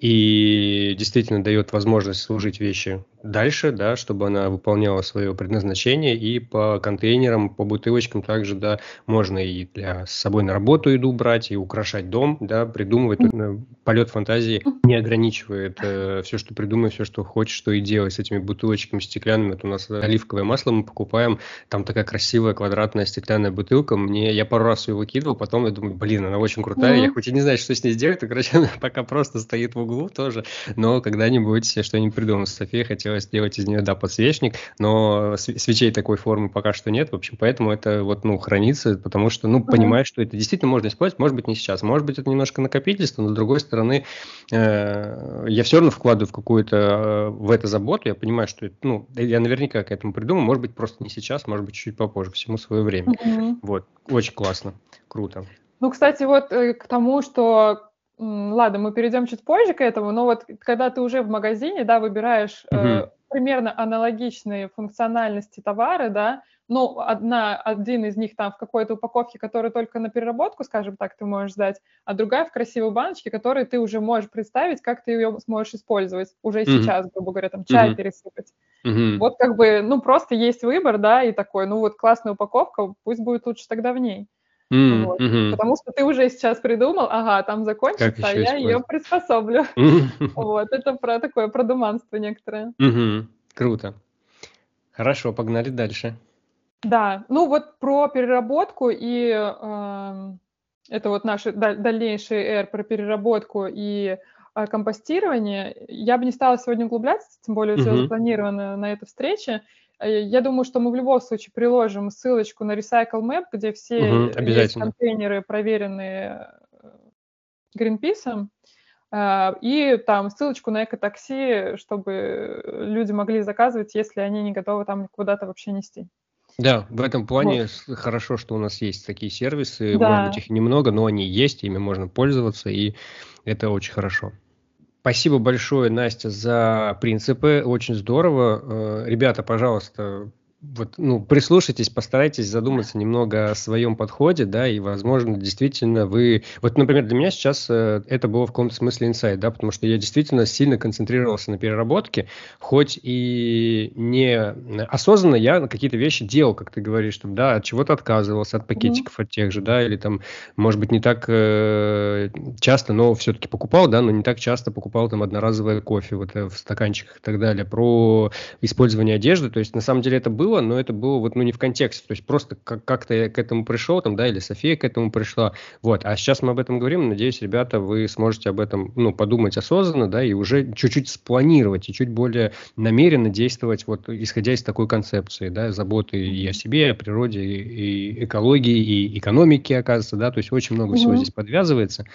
И действительно дает возможность служить вещи дальше, да, чтобы она выполняла свое предназначение, и по контейнерам, по бутылочкам также, да, можно и для с собой на работу еду брать, и украшать дом, да, придумывать. Mm-hmm. Полет фантазии не ограничивает э, все, что придумай, все, что хочешь, что и делай с этими бутылочками стеклянными. Это у нас оливковое масло мы покупаем, там такая красивая квадратная стеклянная бутылка. Мне я пару раз ее выкидывал, потом я думаю, блин, она очень крутая. Mm-hmm. Я хоть и не знаю, что с ней сделать, короче, она пока просто стоит в углу тоже. Но когда-нибудь что-нибудь придумаю. София хотелось сделать из нее, да, подсвечник, но свечей такой формы пока что нет. В общем, поэтому это вот, ну, хранится, потому что, ну, mm-hmm. понимаешь, что это действительно можно использовать, может быть, не сейчас. Может быть, это немножко накопительство, но с другой стороны, э, я все равно вкладываю в какую-то, э, в это заботу. Я понимаю, что, ну, я наверняка к этому придумаю. Может быть, просто не сейчас, может быть, чуть попозже, всему свое время. Mm-hmm. Вот, очень классно, круто. Ну, кстати, вот э, к тому, что Ладно, мы перейдем чуть позже к этому, но вот когда ты уже в магазине, да, выбираешь угу. э, примерно аналогичные функциональности товары, да, ну, одна, один из них там в какой-то упаковке, который только на переработку, скажем так, ты можешь сдать, а другая в красивой баночке, которую ты уже можешь представить, как ты ее сможешь использовать уже mm-hmm. сейчас, грубо говоря, там чай mm-hmm. пересыпать. Mm-hmm. Вот как бы, ну, просто есть выбор, да, и такой, ну, вот классная упаковка, пусть будет лучше тогда в ней. Mm, вот. mm-hmm. Потому что ты уже сейчас придумал, ага, там закончится, а я ее приспособлю. Mm-hmm. Вот, это про такое продуманство некоторое. Mm-hmm. Круто. Хорошо, погнали дальше. Да, ну вот про переработку и э, это вот наши дальнейшие R про переработку и компостирование. Я бы не стала сегодня углубляться, тем более все mm-hmm. запланировано на этой встрече. Э, я думаю, что мы в любом случае приложим ссылочку на Recycle Map, где все угу, есть контейнеры, проверенные э, Greenpeace, э, и там ссылочку на экотакси, чтобы люди могли заказывать, если они не готовы там куда-то вообще нести. Да, в этом плане вот. хорошо, что у нас есть такие сервисы. Да. Может быть, их немного, но они есть, ими можно пользоваться, и это очень хорошо. Спасибо большое, Настя, за принципы. Очень здорово. Э, ребята, пожалуйста, вот, ну, прислушайтесь, постарайтесь задуматься немного о своем подходе, да, и, возможно, действительно вы... Вот, например, для меня сейчас э, это было в каком-то смысле инсайт, да, потому что я действительно сильно концентрировался на переработке, хоть и не осознанно я какие-то вещи делал, как ты говоришь, там, да, от чего-то отказывался, от пакетиков mm-hmm. от тех же, да, или там, может быть, не так э, часто, но все-таки покупал, да, но не так часто покупал там одноразовое кофе вот э, в стаканчиках и так далее, про использование одежды, то есть, на самом деле, это было было, но это было вот, ну, не в контексте, то есть просто как- как-то я к этому пришел, там, да, или София к этому пришла, вот, а сейчас мы об этом говорим, надеюсь, ребята, вы сможете об этом, ну, подумать осознанно, да, и уже чуть-чуть спланировать, и чуть более намеренно действовать, вот, исходя из такой концепции, да, заботы и о себе, и о природе, и, и экологии, и экономике, оказывается, да, то есть очень много всего здесь подвязывается,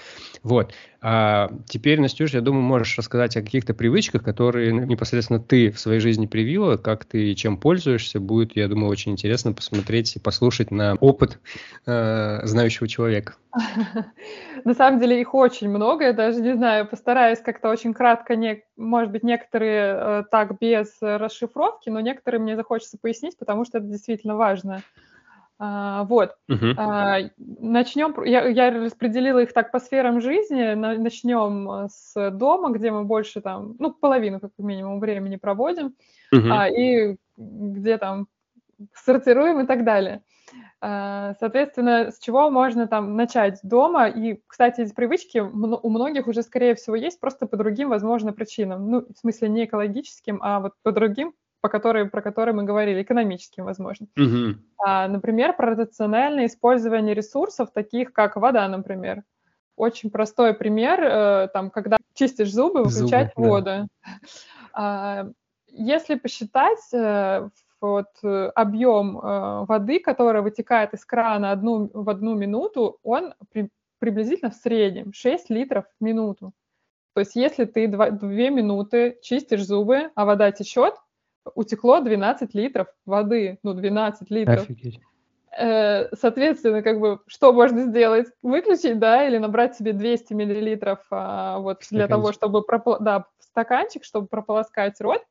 вот, а теперь, Настюш, я думаю, можешь рассказать о каких-то привычках, которые непосредственно ты в своей жизни привила, как ты чем пользуешься. Будет, я думаю, очень интересно посмотреть и послушать на опыт э, знающего человека. На самом деле их очень много, я даже не знаю, постараюсь как-то очень кратко, не, может быть, некоторые э, так без расшифровки, но некоторые мне захочется пояснить, потому что это действительно важно. А, вот. Uh-huh. А, начнем. Я, я распределила их так по сферам жизни. начнем э, с дома, где мы больше там, ну, половину, как минимум, времени проводим, uh-huh. а, и где там сортируем и так далее. А, соответственно, с чего можно там начать дома? И, кстати, эти привычки у многих уже, скорее всего, есть просто по другим, возможно, причинам. Ну, в смысле, не экологическим, а вот по другим по которой, про которые мы говорили, экономическим, возможно. Uh-huh. А, например, про рациональное использование ресурсов, таких как вода, например. Очень простой пример, э, там, когда чистишь зубы, выключать зубы, воду. Да. Если посчитать э, вот, объем э, воды, которая вытекает из крана одну, в одну минуту, он при, приблизительно в среднем 6 литров в минуту. То есть если ты 2, 2 минуты чистишь зубы, а вода течет, утекло 12 литров воды, ну, 12 литров. Офигеть. Э, соответственно, как бы, что можно сделать? Выключить, да, или набрать себе 200 миллилитров а, вот для того, чтобы, пропол... да, стаканчик, чтобы прополоскать рот.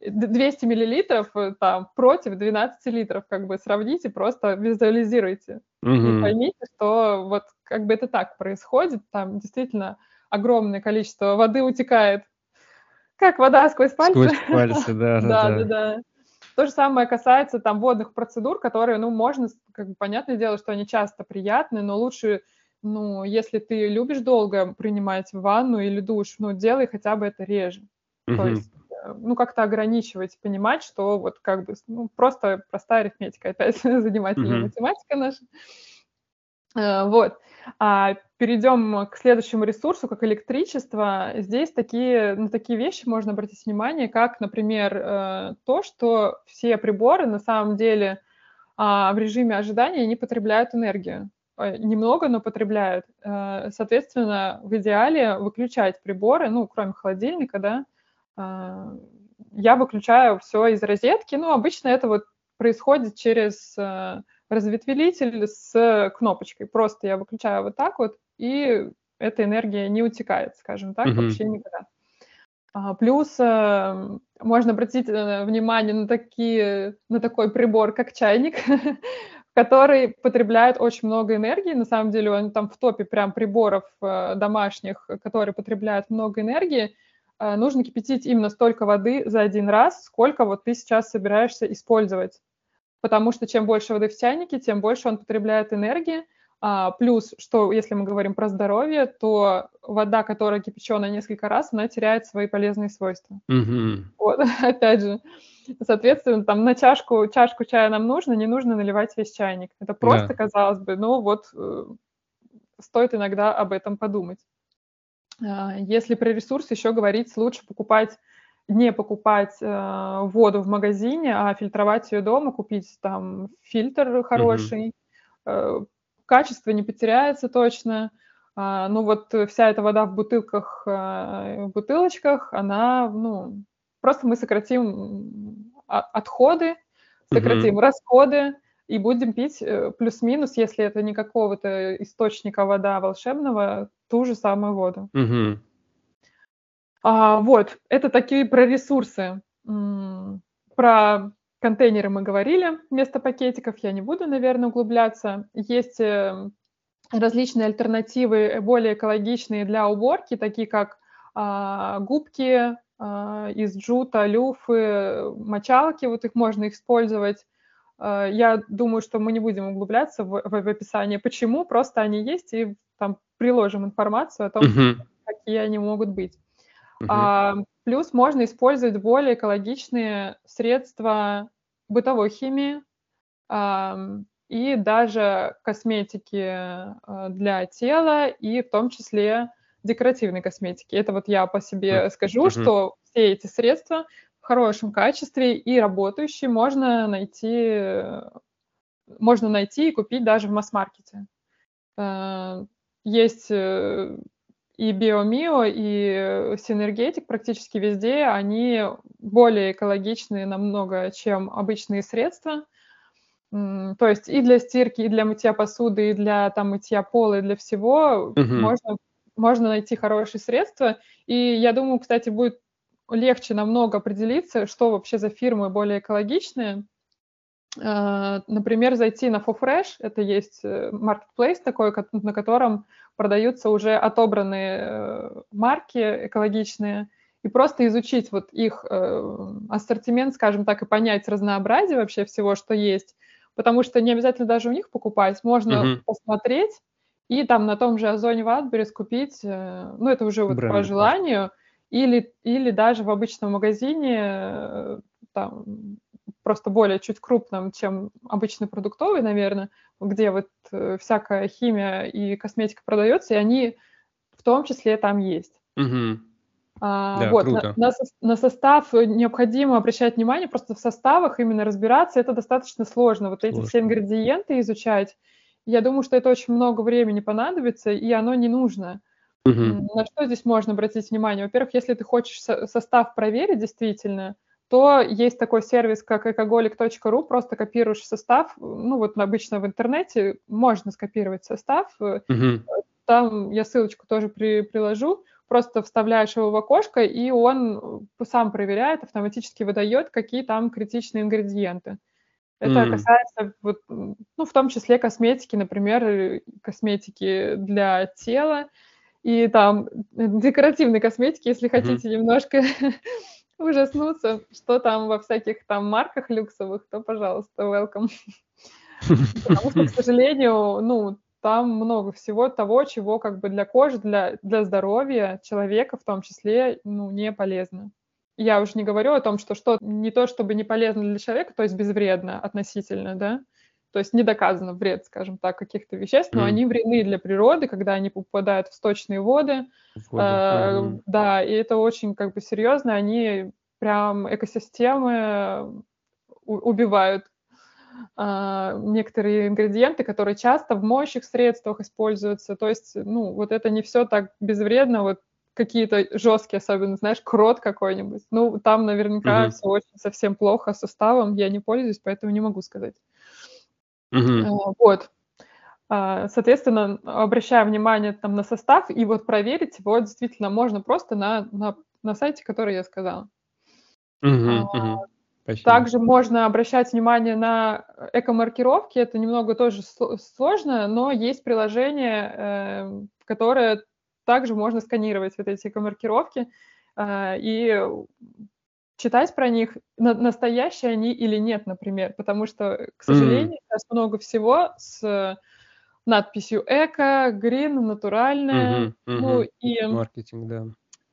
200 миллилитров э, там против 12 литров, как бы сравните, просто визуализируйте. Угу. И поймите, что вот как бы это так происходит, там действительно огромное количество воды утекает как вода сквозь пальцы. Сквозь пальцы, да, да, да, да. То же самое касается там водных процедур, которые, ну, можно, как бы, понятное дело, что они часто приятны, но лучше, ну, если ты любишь долго принимать ванну или душ, ну, делай хотя бы это реже. Угу. То есть, ну, как-то ограничивать, понимать, что вот как бы, ну, просто простая арифметика, опять занимательная угу. математика наша. Э, вот. А перейдем к следующему ресурсу, как электричество. Здесь такие, на такие вещи можно обратить внимание, как, например, э, то, что все приборы на самом деле а, в режиме ожидания не потребляют энергию. Э, немного, но потребляют. Э, соответственно, в идеале выключать приборы, ну, кроме холодильника, да, я выключаю все из розетки. Ну, обычно это вот происходит через разветвитель с кнопочкой. Просто я выключаю вот так вот, и эта энергия не утекает, скажем так, mm-hmm. вообще никогда. А, плюс э, можно обратить э, внимание на, такие, на такой прибор, как чайник, который потребляет очень много энергии. На самом деле он там в топе прям приборов э, домашних, которые потребляют много энергии. Э, нужно кипятить именно столько воды за один раз, сколько вот ты сейчас собираешься использовать потому что чем больше воды в чайнике, тем больше он потребляет энергии. А, плюс, что если мы говорим про здоровье, то вода, которая кипячена несколько раз, она теряет свои полезные свойства. Mm-hmm. Вот, опять же. Соответственно, там на чашку, чашку чая нам нужно, не нужно наливать весь чайник. Это просто, да. казалось бы, ну вот э, стоит иногда об этом подумать. А, если про ресурс еще говорить, лучше покупать не покупать э, воду в магазине, а фильтровать ее дома, купить там фильтр хороший, mm-hmm. э, качество не потеряется точно. А, ну вот вся эта вода в бутылках, э, в бутылочках, она, ну, просто мы сократим отходы, сократим mm-hmm. расходы и будем пить э, плюс-минус, если это не какого-то источника вода волшебного, ту же самую воду. Mm-hmm. А, вот, это такие про ресурсы. Про контейнеры мы говорили вместо пакетиков, я не буду, наверное, углубляться. Есть э, различные альтернативы, более экологичные для уборки, такие как а, губки а, из джута, люфы, мочалки, вот их можно использовать. А, я думаю, что мы не будем углубляться в, в, в описание, почему, просто они есть, и там приложим информацию о том, uh-huh. какие они могут быть. Uh-huh. А, плюс можно использовать более экологичные средства бытовой химии а, и даже косметики а, для тела, и в том числе декоративной косметики. Это вот я по себе скажу, uh-huh. что все эти средства хорошем качестве и работающие можно найти, можно найти и купить даже в масс-маркете. А, есть э, и Биомио, и Синергетик практически везде, они более экологичные намного, чем обычные средства. То есть и для стирки, и для мытья посуды, и для там, мытья пола, и для всего uh-huh. можно, можно найти хорошие средства. И я думаю, кстати, будет легче намного определиться, что вообще за фирмы более экологичные. А, например, зайти на FoFresh, это есть э, marketplace такой, на котором продаются уже отобранные э, марки экологичные, и просто изучить вот их э, ассортимент, скажем так, и понять разнообразие вообще всего, что есть, потому что не обязательно даже у них покупать, можно uh-huh. посмотреть и там на том же Озоне Wildberries купить, ну это уже вот Бренд, по желанию, или, или даже в обычном магазине там просто более чуть крупным, чем обычный продуктовый, наверное, где вот э, всякая химия и косметика продается, и они в том числе там есть. Угу. А, да, вот, круто. На, на, на состав необходимо обращать внимание, просто в составах именно разбираться, это достаточно сложно. Вот сложно. эти все ингредиенты изучать, я думаю, что это очень много времени понадобится, и оно не нужно. Угу. На что здесь можно обратить внимание? Во-первых, если ты хочешь со- состав проверить действительно, то есть такой сервис, как экоголик.ру, просто копируешь состав, ну вот обычно в интернете можно скопировать состав, uh-huh. там я ссылочку тоже при, приложу, просто вставляешь его в окошко, и он сам проверяет, автоматически выдает, какие там критичные ингредиенты. Это mm. касается, вот, ну, в том числе косметики, например, косметики для тела, и там декоративной косметики, если mm-hmm. хотите немножко ужаснуться, что там во всяких там марках люксовых, то, пожалуйста, welcome. Потому что, к сожалению, ну, там много всего того, чего как бы для кожи, для, для здоровья человека в том числе, ну, не полезно. Я уже не говорю о том, что что не то чтобы не полезно для человека, то есть безвредно относительно, да, то есть не доказано вред, скажем так, каких-то веществ, но mm. они вредны для природы, когда они попадают в сточные воды. воды. Э, mm. Да, и это очень как бы серьезно, они прям экосистемы убивают э, некоторые ингредиенты, которые часто в моющих средствах используются. То есть, ну, вот это не все так безвредно, вот какие-то жесткие, особенно, знаешь, крот какой-нибудь. Ну, там наверняка mm-hmm. все очень совсем плохо с составом, я не пользуюсь, поэтому не могу сказать. Угу. Вот. А, соответственно, обращая внимание там на состав, и вот проверить его действительно можно просто на, на, на сайте, который я сказала. Угу, угу. Также можно обращать внимание на эко-маркировки. Это немного тоже сложно, но есть приложение, э, которое также можно сканировать вот эти эко-маркировки э, и читать про них, на, настоящие они или нет, например, потому что, к сожалению, mm. сейчас много всего с надписью эко, грин, натуральное, mm-hmm, mm-hmm. ну и... Маркетинг, да.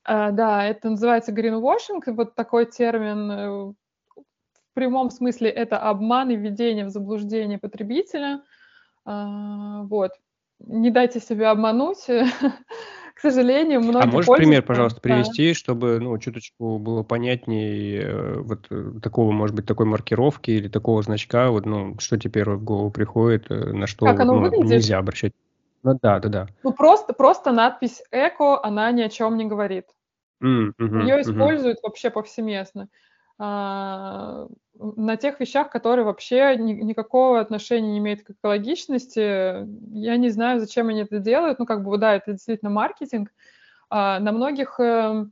А, да, это называется greenwashing, вот такой термин э, в прямом смысле это обман и введение в заблуждение потребителя. А, вот. Не дайте себя обмануть. к сожалению, многие А можешь пример, пожалуйста, привести, да. чтобы, ну, чуточку было понятнее, э, вот э, такого, может быть, такой маркировки или такого значка, вот, ну, что тебе первое в голову приходит, э, на что как оно ну, выглядит? нельзя обращать. Ну да, да, да. Ну просто, просто надпись «эко», она ни о чем не говорит. Mm, uh-huh, Ее используют uh-huh. вообще повсеместно. А, на тех вещах, которые вообще ни, никакого отношения не имеют к экологичности. Я не знаю, зачем они это делают. Ну, как бы, да, это действительно маркетинг. А, на многих э,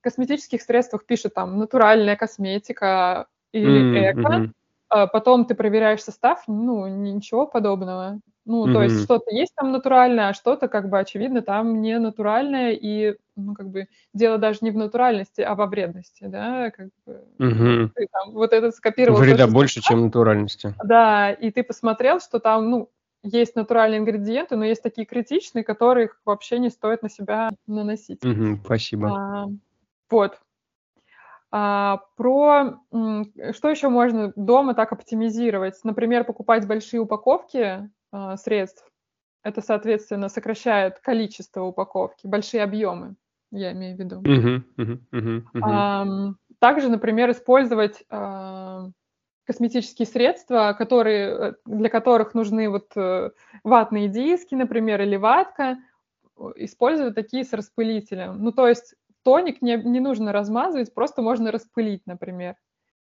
косметических средствах пишут там натуральная косметика, или эко, mm-hmm. потом ты проверяешь состав, ну, ничего подобного. Ну, mm-hmm. то есть что-то есть там натуральное, а что-то, как бы, очевидно, там не натуральное, и, ну, как бы, дело даже не в натуральности, а во вредности, да, как бы, mm-hmm. ты там вот это скопировал. Вреда больше, чем натуральности. Да, и ты посмотрел, что там, ну, есть натуральные ингредиенты, но есть такие критичные, которых вообще не стоит на себя наносить. Mm-hmm, спасибо. А, вот. А, про что еще можно дома так оптимизировать? Например, покупать большие упаковки средств. Это, соответственно, сокращает количество упаковки, большие объемы, я имею в виду. Uh-huh, uh-huh, uh-huh, uh-huh. Также, например, использовать а, косметические средства, которые, для которых нужны вот э, ватные диски, например, или ватка, использовать такие с распылителем. Ну, то есть тоник не, не нужно размазывать, просто можно распылить, например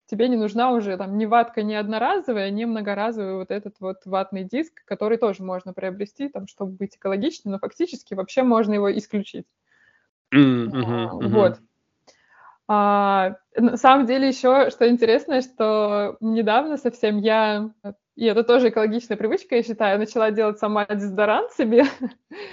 тебе не нужна уже там ни ватка не одноразовая, ни многоразовый вот этот вот ватный диск, который тоже можно приобрести, там, чтобы быть экологичным, но фактически вообще можно его исключить. Mm-hmm, mm-hmm. Вот. А, на самом деле еще, что интересно, что недавно совсем я, и это тоже экологичная привычка, я считаю, начала делать сама дезодорант себе.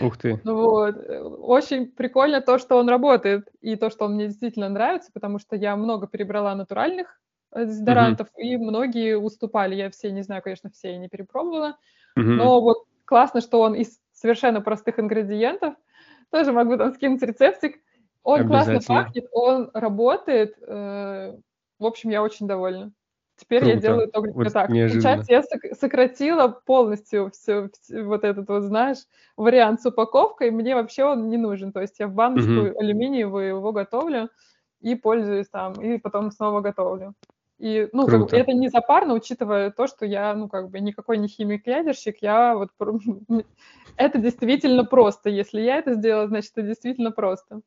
Ух ты. Вот. Очень прикольно то, что он работает, и то, что он мне действительно нравится, потому что я много перебрала натуральных дезодорантов, mm-hmm. и многие уступали. Я все, не знаю, конечно, все я не перепробовала, mm-hmm. но вот классно, что он из совершенно простых ингредиентов. Тоже могу там скинуть рецептик. Он классно пахнет, он работает. Э, в общем, я очень довольна. Теперь Круто. я делаю только вот так. Неожиданно. Сейчас я сократила полностью все, все, вот этот вот, знаешь, вариант с упаковкой. Мне вообще он не нужен. То есть я в баночку mm-hmm. алюминиевую его готовлю и пользуюсь там, и потом снова готовлю. И, ну, как бы, это не запарно, учитывая то, что я, ну, как бы, никакой не химик-ядерщик, я вот... Это действительно просто. Если я это сделала, значит, это действительно просто.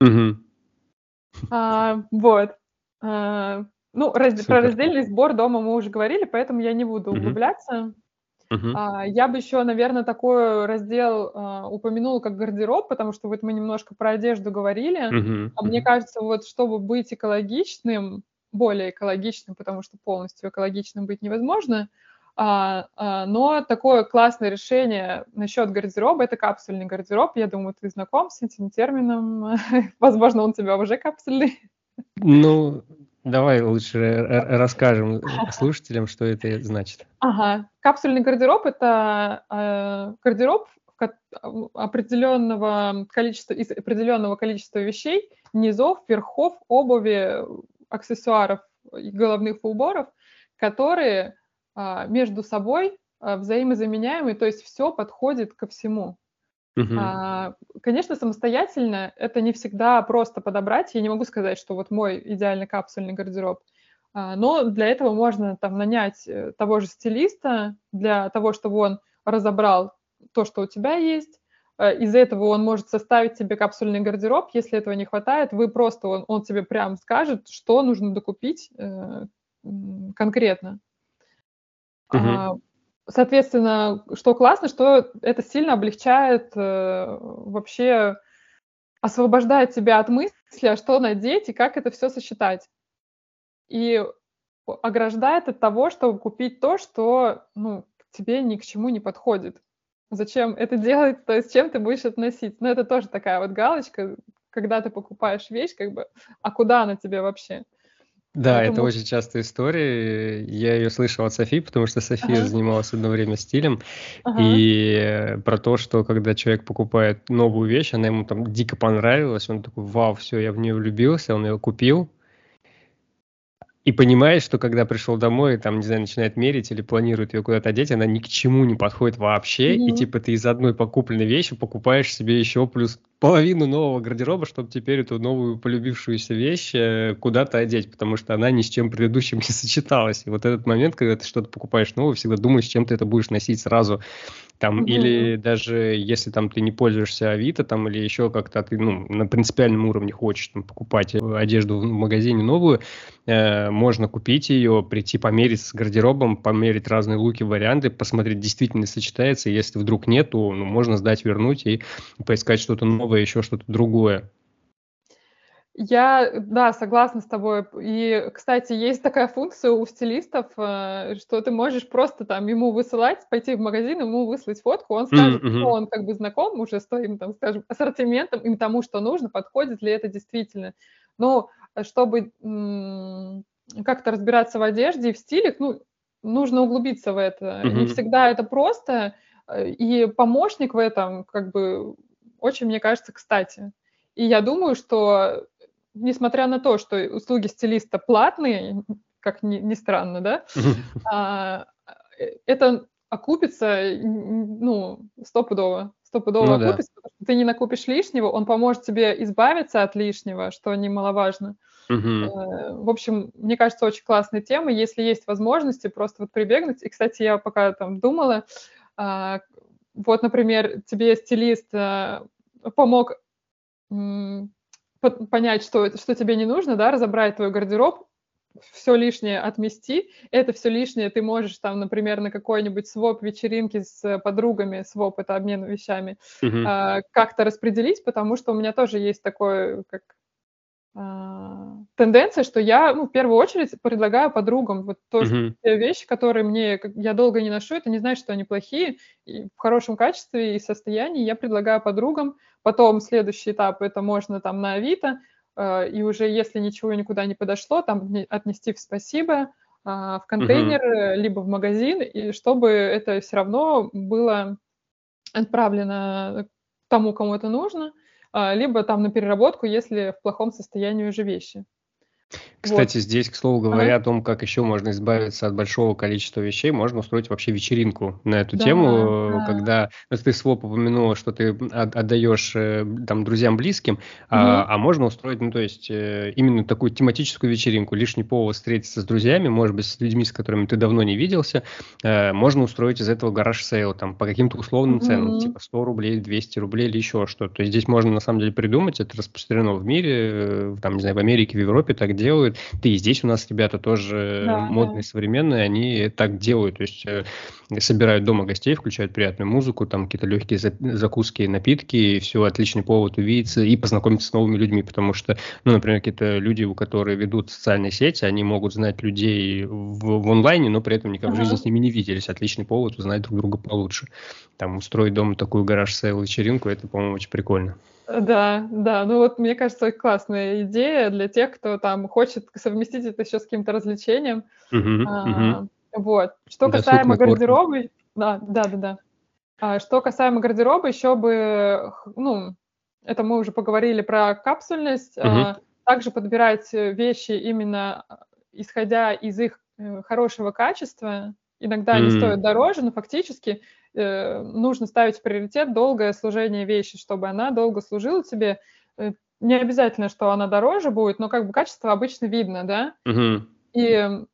Угу. А, вот. А, ну, раз, про раздельный сбор дома мы уже говорили, поэтому я не буду углубляться. Uh-huh. А, я бы еще, наверное, такой раздел а, упомянула как гардероб, потому что вот мы немножко про одежду говорили. Uh-huh. А мне кажется, вот чтобы быть экологичным, более экологичным, потому что полностью экологичным быть невозможно. А, а, но такое классное решение насчет гардероба – это капсульный гардероб. Я думаю, ты знаком с этим термином. Возможно, он у тебя уже капсульный. Ну, давай лучше расскажем слушателям, что это значит. Ага. Капсульный гардероб – это э, гардероб определенного количества, из определенного количества вещей, низов, верхов, обуви, аксессуаров и головных уборов, которые а, между собой а, взаимозаменяемы, то есть все подходит ко всему. Uh-huh. А, конечно, самостоятельно это не всегда просто подобрать. Я не могу сказать, что вот мой идеальный капсульный гардероб. А, но для этого можно там нанять э, того же стилиста для того, чтобы он разобрал то, что у тебя есть, из этого он может составить тебе капсульный гардероб. Если этого не хватает, вы просто, он, он тебе прям скажет, что нужно докупить э, конкретно. Uh-huh. Соответственно, что классно, что это сильно облегчает э, вообще, освобождает тебя от мысли, а что надеть и как это все сочетать. И ограждает от того, чтобы купить то, что ну, тебе ни к чему не подходит зачем это делать, то есть чем ты будешь относить. Но это тоже такая вот галочка, когда ты покупаешь вещь, как бы, а куда она тебе вообще? Да, Поэтому... это очень частая история. Я ее слышал от Софии, потому что София ага. занималась одно время стилем. Ага. И про то, что когда человек покупает новую вещь, она ему там дико понравилась, он такой, вау, все, я в нее влюбился, он ее купил, и понимаешь, что когда пришел домой, там, не знаю, начинает мерить или планирует ее куда-то одеть, она ни к чему не подходит вообще, mm-hmm. и типа ты из одной покупленной вещи покупаешь себе еще плюс половину нового гардероба, чтобы теперь эту новую полюбившуюся вещь э, куда-то одеть, потому что она ни с чем предыдущим не сочеталась. И вот этот момент, когда ты что-то покупаешь новое, всегда думаешь, чем ты это будешь носить сразу. Там, mm-hmm. Или даже если там ты не пользуешься Авито, там, или еще как-то ты ну, на принципиальном уровне хочешь там, покупать одежду в магазине новую, э, можно купить ее, прийти померить с гардеробом, померить разные луки, варианты, посмотреть, действительно сочетается. Если вдруг нет, то ну, можно сдать, вернуть и поискать что-то новое, еще что-то другое. Я, да, согласна с тобой. И, кстати, есть такая функция у стилистов, э, что ты можешь просто там ему высылать, пойти в магазин, ему выслать фотку, он скажет, mm-hmm. что он как бы знаком уже с твоим, там, скажем, ассортиментом, им тому, что нужно, подходит ли это действительно. Но чтобы м- как-то разбираться в одежде и в стилях, ну, нужно углубиться в это. Mm-hmm. Не всегда это просто, э, и помощник в этом, как бы, очень, мне кажется, кстати. И я думаю, что несмотря на то, что услуги стилиста платные, как ни, ни странно, да, а, э, это окупится, ну, стопудово, стопудово ну, окупится, да. потому что ты не накупишь лишнего, он поможет тебе избавиться от лишнего, что немаловажно. Угу. В общем, мне кажется, очень классная тема, если есть возможности просто вот прибегнуть. И, кстати, я пока там думала, а, вот, например, тебе стилист э, помог понять, что, что тебе не нужно, да, разобрать твой гардероб, все лишнее отмести. Это все лишнее ты можешь там, например, на какой-нибудь своп вечеринке с подругами, своп это обмен вещами, uh-huh. э, как-то распределить, потому что у меня тоже есть такое, как а, тенденция, что я, ну, в первую очередь предлагаю подругам вот то, uh-huh. те вещи, которые мне, я долго не ношу, это не значит, что они плохие, и в хорошем качестве и состоянии я предлагаю подругам. Потом следующий этап это можно там на Авито, э, и уже если ничего никуда не подошло, там отнести в спасибо, э, в контейнер, uh-huh. либо в магазин, и чтобы это все равно было отправлено тому, кому это нужно. Либо там на переработку, если в плохом состоянии уже вещи. Кстати, вот. здесь, к слову говоря, ага. о том, как еще можно избавиться от большого количества вещей, можно устроить вообще вечеринку на эту да, тему, да. когда ну, ты своп упомянула, что ты отдаешь э, там друзьям близким, угу. а, а можно устроить, ну то есть э, именно такую тематическую вечеринку, лишний повод встретиться с друзьями, может быть, с людьми, с которыми ты давно не виделся, э, можно устроить из этого garage sale там по каким-то условным угу. ценам, типа 100 рублей, 200 рублей или еще что-то. То есть здесь можно на самом деле придумать, это распространено в мире, там, не знаю, в Америке, в Европе так делают. Ты и здесь у нас ребята тоже да, модные, да. современные, они так делают. То есть э, собирают дома гостей, включают приятную музыку, там какие-то легкие закуски, напитки, и все, отличный повод увидеться и познакомиться с новыми людьми, потому что, ну, например, какие-то люди, у которых ведут социальные сети, они могут знать людей в, в онлайне, но при этом никогда uh-huh. в жизни с ними не виделись. Отличный повод узнать друг друга получше. Там устроить дома такую гараж-сейл вечеринку, это, по-моему, очень прикольно. Да, да, ну вот мне кажется, классная идея для тех, кто там хочет совместить это еще с каким-то развлечением. А. Вот. Что Досуг касаемо гардероба, да, да, да, да. А, что касаемо гардероба, еще бы, ну, это мы уже поговорили про капсульность. А, также подбирать вещи именно исходя из их э, хорошего качества. Иногда mm. они стоят дороже, но фактически Э, нужно ставить в приоритет долгое служение вещи, чтобы она долго служила тебе. Э, не обязательно, что она дороже будет, но как бы качество обычно видно, да? Угу. И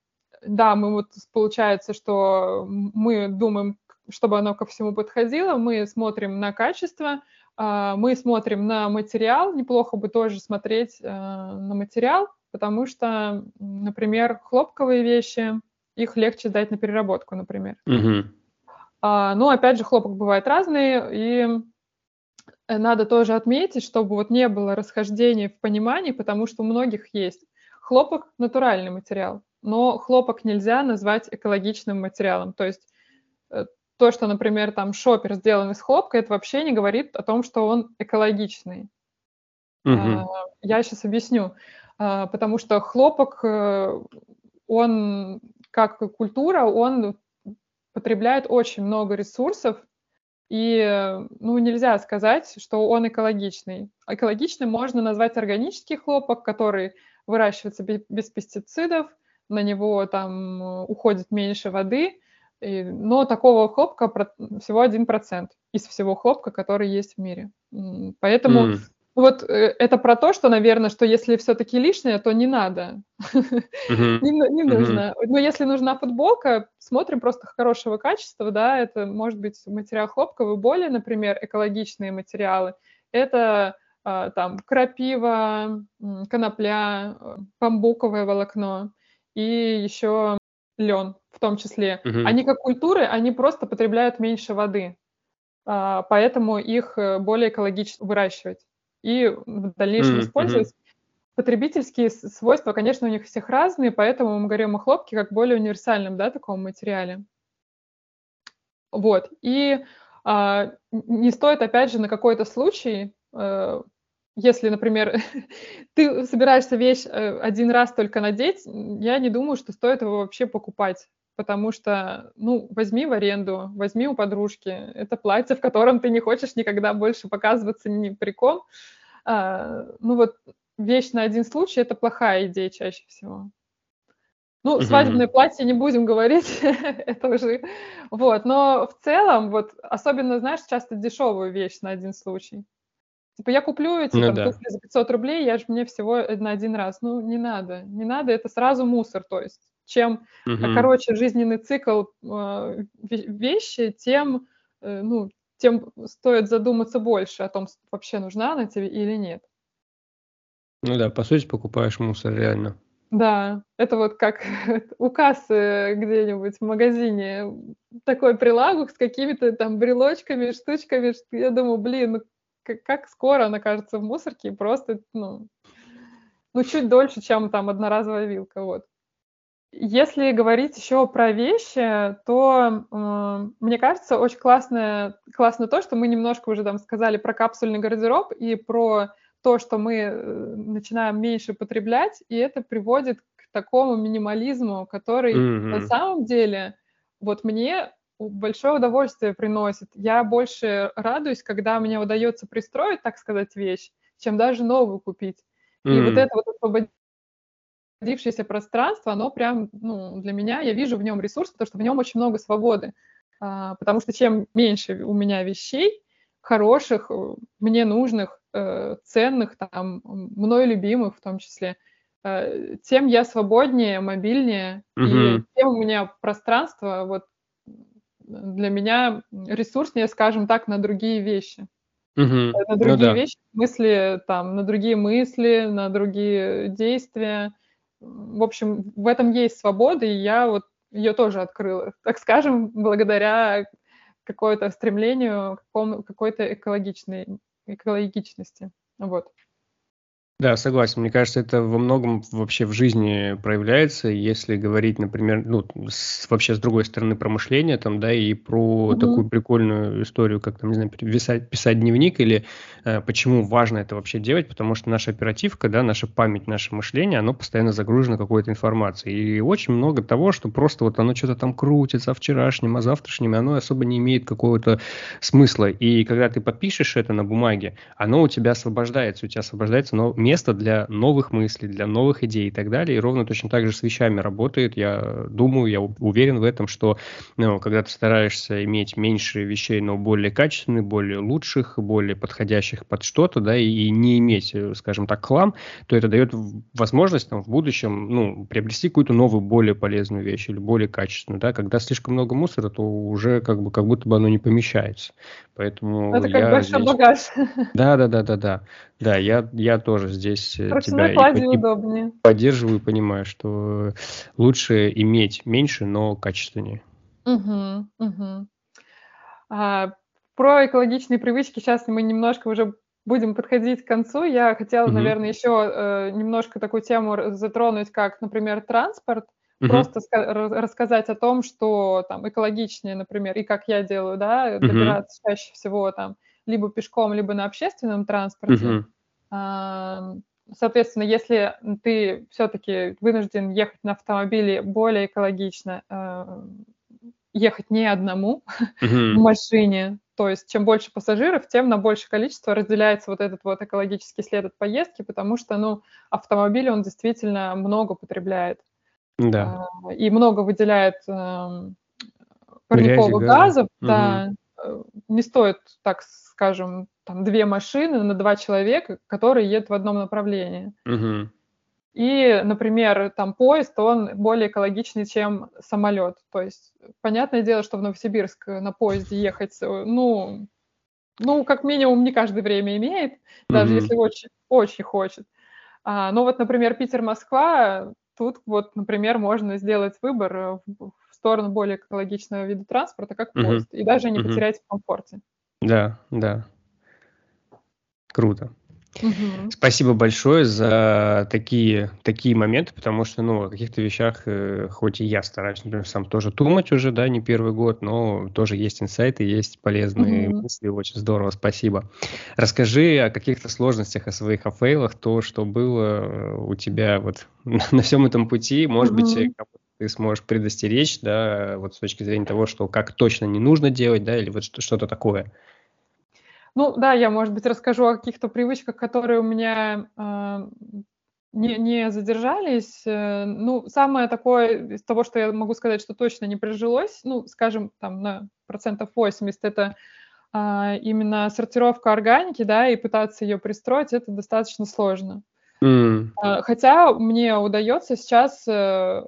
да, мы вот получается, что мы думаем, чтобы оно ко всему подходило, мы смотрим на качество, а, мы смотрим на материал, неплохо бы тоже смотреть э, на материал, потому что, например, хлопковые вещи, их легче сдать на переработку, например. Угу. А, но, опять же, хлопок бывает разный, и надо тоже отметить, чтобы вот не было расхождений в понимании, потому что у многих есть. Хлопок – натуральный материал, но хлопок нельзя назвать экологичным материалом. То есть э, то, что, например, там шопер сделан из хлопка, это вообще не говорит о том, что он экологичный. Угу. Я сейчас объясню. А, потому что хлопок, э, он как культура, он потребляет очень много ресурсов, и ну, нельзя сказать, что он экологичный. Экологичным можно назвать органический хлопок, который выращивается без пестицидов, на него там уходит меньше воды, но такого хлопка всего 1% из всего хлопка, который есть в мире. Поэтому mm. Вот э, это про то, что, наверное, что если все-таки лишнее, то не надо. не, нужно. Но если нужна футболка, смотрим просто хорошего качества, да, это может быть материал хлопковый, более, например, экологичные материалы. Это а, там крапива, конопля, э, бамбуковое волокно и еще лен в том числе. Они как культуры, они просто потребляют меньше воды, а, поэтому их э, более экологично выращивать и в дальнейшем mm-hmm. использовать. потребительские свойства, конечно, у них всех разные, поэтому мы говорим о хлопке как более универсальном, да, таком материале. Вот. И а, не стоит, опять же, на какой-то случай, а, если, например, ты собираешься вещь э, один раз только надеть, я не думаю, что стоит его вообще покупать потому что, ну, возьми в аренду, возьми у подружки. Это платье, в котором ты не хочешь никогда больше показываться ни при ком. А, ну вот вещь на один случай – это плохая идея чаще всего. Ну, свадебное платье не будем говорить, это уже... Вот, но в целом, вот, особенно, знаешь, часто дешевую вещь на один случай. Типа, я куплю эти ну, там, да. туфли за 500 рублей, я же мне всего на один раз. Ну, не надо, не надо, это сразу мусор, то есть чем угу. короче жизненный цикл э, вещи, тем, э, ну, тем стоит задуматься больше о том, вообще нужна она тебе или нет. Ну да, по сути, покупаешь мусор реально. Да, это вот как у кассы где-нибудь в магазине такой прилавок с какими-то там брелочками, штучками. Я думаю, блин, ну как, как скоро она кажется в мусорке, просто, ну, ну, чуть дольше, чем там одноразовая вилка, вот. Если говорить еще про вещи, то э, мне кажется, очень классно, классно то, что мы немножко уже там сказали про капсульный гардероб и про то, что мы э, начинаем меньше потреблять, и это приводит к такому минимализму, который mm-hmm. на самом деле вот мне большое удовольствие приносит. Я больше радуюсь, когда мне удается пристроить, так сказать, вещь, чем даже новую купить. Mm-hmm. И вот это вот освободить освободившееся пространство, оно прям, ну, для меня, я вижу в нем ресурс, потому что в нем очень много свободы. А, потому что чем меньше у меня вещей, хороших, э, мне нужных, э, ценных, там, мной любимых в том числе, э, тем я свободнее, мобильнее, угу. и тем у меня пространство вот для меня ресурснее, скажем так, на другие вещи. Угу. На ну другие ну, да. вещи, в смысле, там, на другие мысли, на другие действия в общем, в этом есть свобода, и я вот ее тоже открыла, так скажем, благодаря какое-то стремлению к какой-то экологичной, экологичности. Вот. Да, согласен. Мне кажется, это во многом вообще в жизни проявляется, если говорить, например, ну, с, вообще с другой стороны про мышление, там, да, и про угу. такую прикольную историю, как, там, не знаю, писать, писать дневник, или э, почему важно это вообще делать, потому что наша оперативка, да, наша память, наше мышление, оно постоянно загружено какой-то информацией. И очень много того, что просто вот оно что-то там крутится о вчерашнем, о завтрашнем, и оно особо не имеет какого-то смысла. И когда ты подпишешь это на бумаге, оно у тебя освобождается, у тебя освобождается но место для новых мыслей, для новых идей и так далее. И ровно точно так же с вещами работает. Я думаю, я уверен в этом, что ну, когда ты стараешься иметь меньше вещей, но более качественных, более лучших, более подходящих под что-то, да, и, не иметь, скажем так, хлам, то это дает возможность там, в будущем ну, приобрести какую-то новую, более полезную вещь или более качественную. Да? Когда слишком много мусора, то уже как, бы, как будто бы оно не помещается. Поэтому это как большой здесь... багаж. Да, да, да, да, да. Да, я, я тоже здесь э, тебя и, и удобнее. поддерживаю, понимаю, что лучше иметь меньше, но качественнее. Угу, угу. А, про экологичные привычки сейчас мы немножко уже будем подходить к концу. Я хотела, угу. наверное, еще э, немножко такую тему затронуть, как, например, транспорт. Угу. Просто рассказать о том, что там экологичнее, например, и как я делаю, да, добираться угу. чаще всего там либо пешком, либо на общественном транспорте. Uh-huh. Соответственно, если ты все-таки вынужден ехать на автомобиле более экологично, а, ехать не одному uh-huh. в машине, то есть чем больше пассажиров, тем на большее количество разделяется вот этот вот экологический след от поездки, потому что, ну, автомобиль, он действительно много потребляет. Да. А, и много выделяет эм, парниковых газов, угу. да, э, не стоит так скажем, там две машины на два человека, которые едут в одном направлении. Угу. И, например, там поезд, он более экологичный, чем самолет. То есть, понятное дело, что в Новосибирск на поезде ехать, ну, ну, как минимум, не каждое время имеет, даже mm-hmm. если очень, очень хочет. А, но вот, например, Питер-Москва, тут вот, например, можно сделать выбор в, в сторону более экологичного вида транспорта, как поезд, mm-hmm. и даже не mm-hmm. потерять в комфорте. Да, да. Круто. Угу. Спасибо большое за такие, такие моменты, потому что, ну, о каких-то вещах, э, хоть и я стараюсь, например, сам тоже думать уже, да, не первый год, но тоже есть инсайты, есть полезные угу. мысли, очень здорово, спасибо. Расскажи о каких-то сложностях, о своих о фейлах, то, что было э, у тебя вот на, на всем этом пути, может угу. быть, ты сможешь предостеречь, да, вот с точки зрения того, что как точно не нужно делать, да, или вот что-то такое. Ну да, я, может быть, расскажу о каких-то привычках, которые у меня э, не, не задержались. Э, ну, самое такое из того, что я могу сказать, что точно не прижилось, ну, скажем, там на процентов 80, это э, именно сортировка органики, да, и пытаться ее пристроить, это достаточно сложно. Mm. Хотя мне удается сейчас э,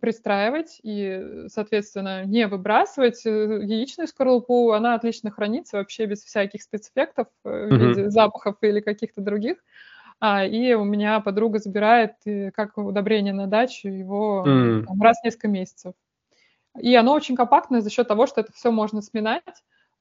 пристраивать и, соответственно, не выбрасывать э, яичную скорлупу. Она отлично хранится вообще без всяких спецэффектов mm-hmm. в виде запахов или каких-то других. А, и у меня подруга забирает э, как удобрение на дачу его mm. там, раз в несколько месяцев. И оно очень компактное за счет того, что это все можно сминать.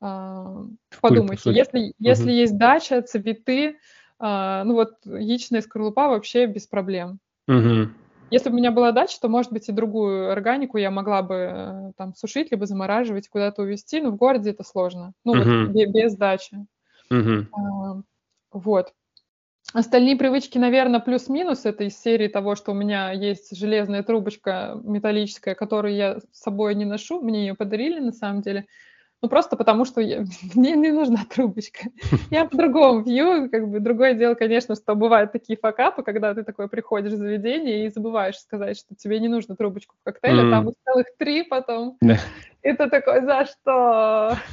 А, подумайте, Культ, если, mm-hmm. если есть дача, цветы, а, ну вот яичная скорлупа вообще без проблем. Mm-hmm. Если бы у меня была дача, то, может быть, и другую органику я могла бы э, там сушить, либо замораживать, куда-то увезти, но в городе это сложно. Ну, uh-huh. вот без дачи. Uh-huh. А, вот. Остальные привычки, наверное, плюс-минус. Это из серии того, что у меня есть железная трубочка металлическая, которую я с собой не ношу. Мне ее подарили, на самом деле. Ну, просто потому что я, мне не нужна трубочка. Я по-другому пью. Как бы другое дело, конечно, что бывают такие факапы, когда ты такой приходишь в заведение и забываешь сказать, что тебе не нужно трубочку в коктейле, mm. там целых три потом. И ты такой, за что?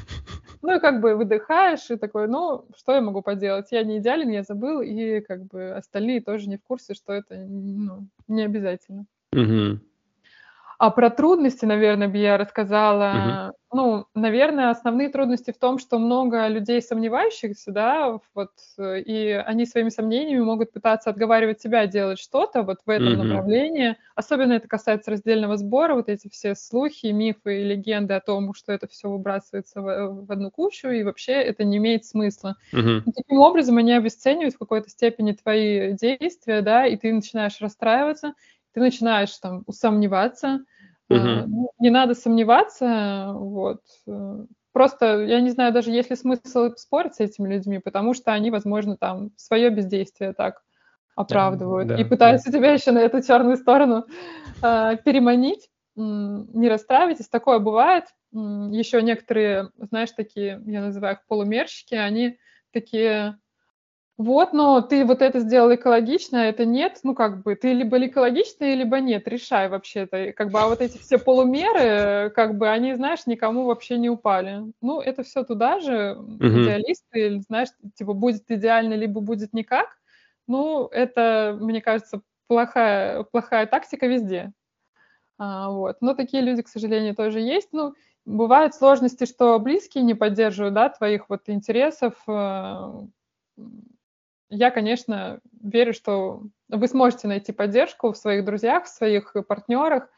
Ну, и как бы выдыхаешь, и такой, ну, что я могу поделать? Я не идеален, я забыл, и как бы остальные тоже не в курсе, что это ну, не обязательно. Mm-hmm. А про трудности, наверное, бы я рассказала. Угу. Ну, наверное, основные трудности в том, что много людей сомневающихся, да, вот, и они своими сомнениями могут пытаться отговаривать себя делать что-то вот в этом угу. направлении. Особенно это касается раздельного сбора, вот эти все слухи, мифы и легенды о том, что это все выбрасывается в, в одну кучу, и вообще это не имеет смысла. Угу. И таким образом они обесценивают в какой-то степени твои действия, да, и ты начинаешь расстраиваться, ты начинаешь там усомневаться. Угу. А, ну, не надо сомневаться, вот. Э, просто, я не знаю, даже есть ли смысл спорить с этими людьми, потому что они, возможно, там свое бездействие так оправдывают да, и пытаются да. тебя еще на эту черную сторону э, переманить. Не расстраивайтесь, такое бывает. Еще некоторые, знаешь, такие, я называю их полумерщики, они такие вот, но ты вот это сделал экологично, а это нет, ну как бы ты либо экологичный, либо нет, решай вообще-то. Как бы, а вот эти все полумеры, как бы они, знаешь, никому вообще не упали. Ну, это все туда же, uh-huh. идеалисты, знаешь, типа будет идеально, либо будет никак. Ну, это, мне кажется, плохая, плохая тактика везде. А, вот. Но такие люди, к сожалению, тоже есть. Ну, бывают сложности, что близкие не поддерживают, да, твоих вот интересов, э, я, конечно, верю, что вы сможете найти поддержку в своих друзьях, в своих партнерах,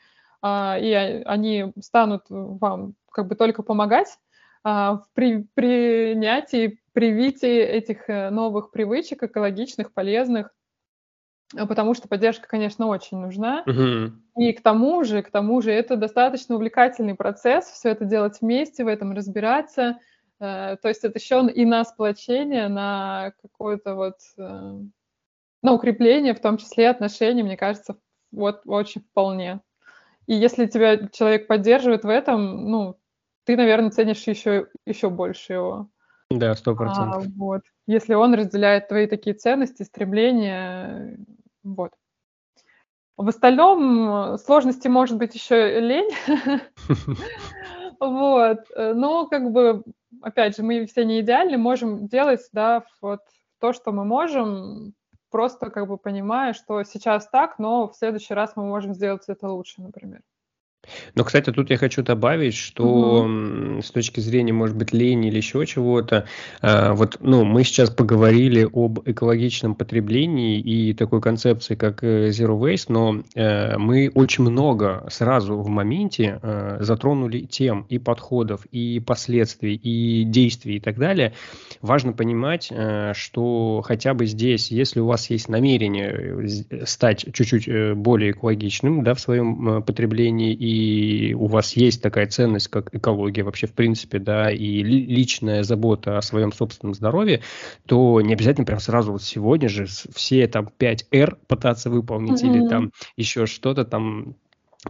а, и они станут вам как бы только помогать а, в принятии, привитии этих э, новых привычек, экологичных, полезных, потому что поддержка, конечно, очень нужна. Uh-huh. И к тому же, к тому же, это достаточно увлекательный процесс, все это делать вместе, в этом разбираться, то есть это еще и на сплочение, на какое-то вот, э, на укрепление, в том числе отношений, мне кажется, вот очень вполне. И если тебя человек поддерживает в этом, ну, ты, наверное, ценишь еще, еще больше его. Да, сто процентов. А, вот. Если он разделяет твои такие ценности, стремления, вот. В остальном э, сложности может быть еще лень. Вот. Но как бы опять же, мы все не идеальны, можем делать, да, вот то, что мы можем, просто как бы понимая, что сейчас так, но в следующий раз мы можем сделать это лучше, например. Но, кстати, тут я хочу добавить, что угу. с точки зрения, может быть, лени или еще чего-то, э, вот, ну, мы сейчас поговорили об экологичном потреблении и такой концепции, как э, Zero Waste, но э, мы очень много сразу в моменте э, затронули тем и подходов, и последствий, и действий и так далее. Важно понимать, э, что хотя бы здесь, если у вас есть намерение стать чуть-чуть более экологичным, да, в своем потреблении и и у вас есть такая ценность, как экология вообще в принципе, да, и личная забота о своем собственном здоровье, то не обязательно прям сразу вот сегодня же все там 5R пытаться выполнить mm-hmm. или там еще что-то там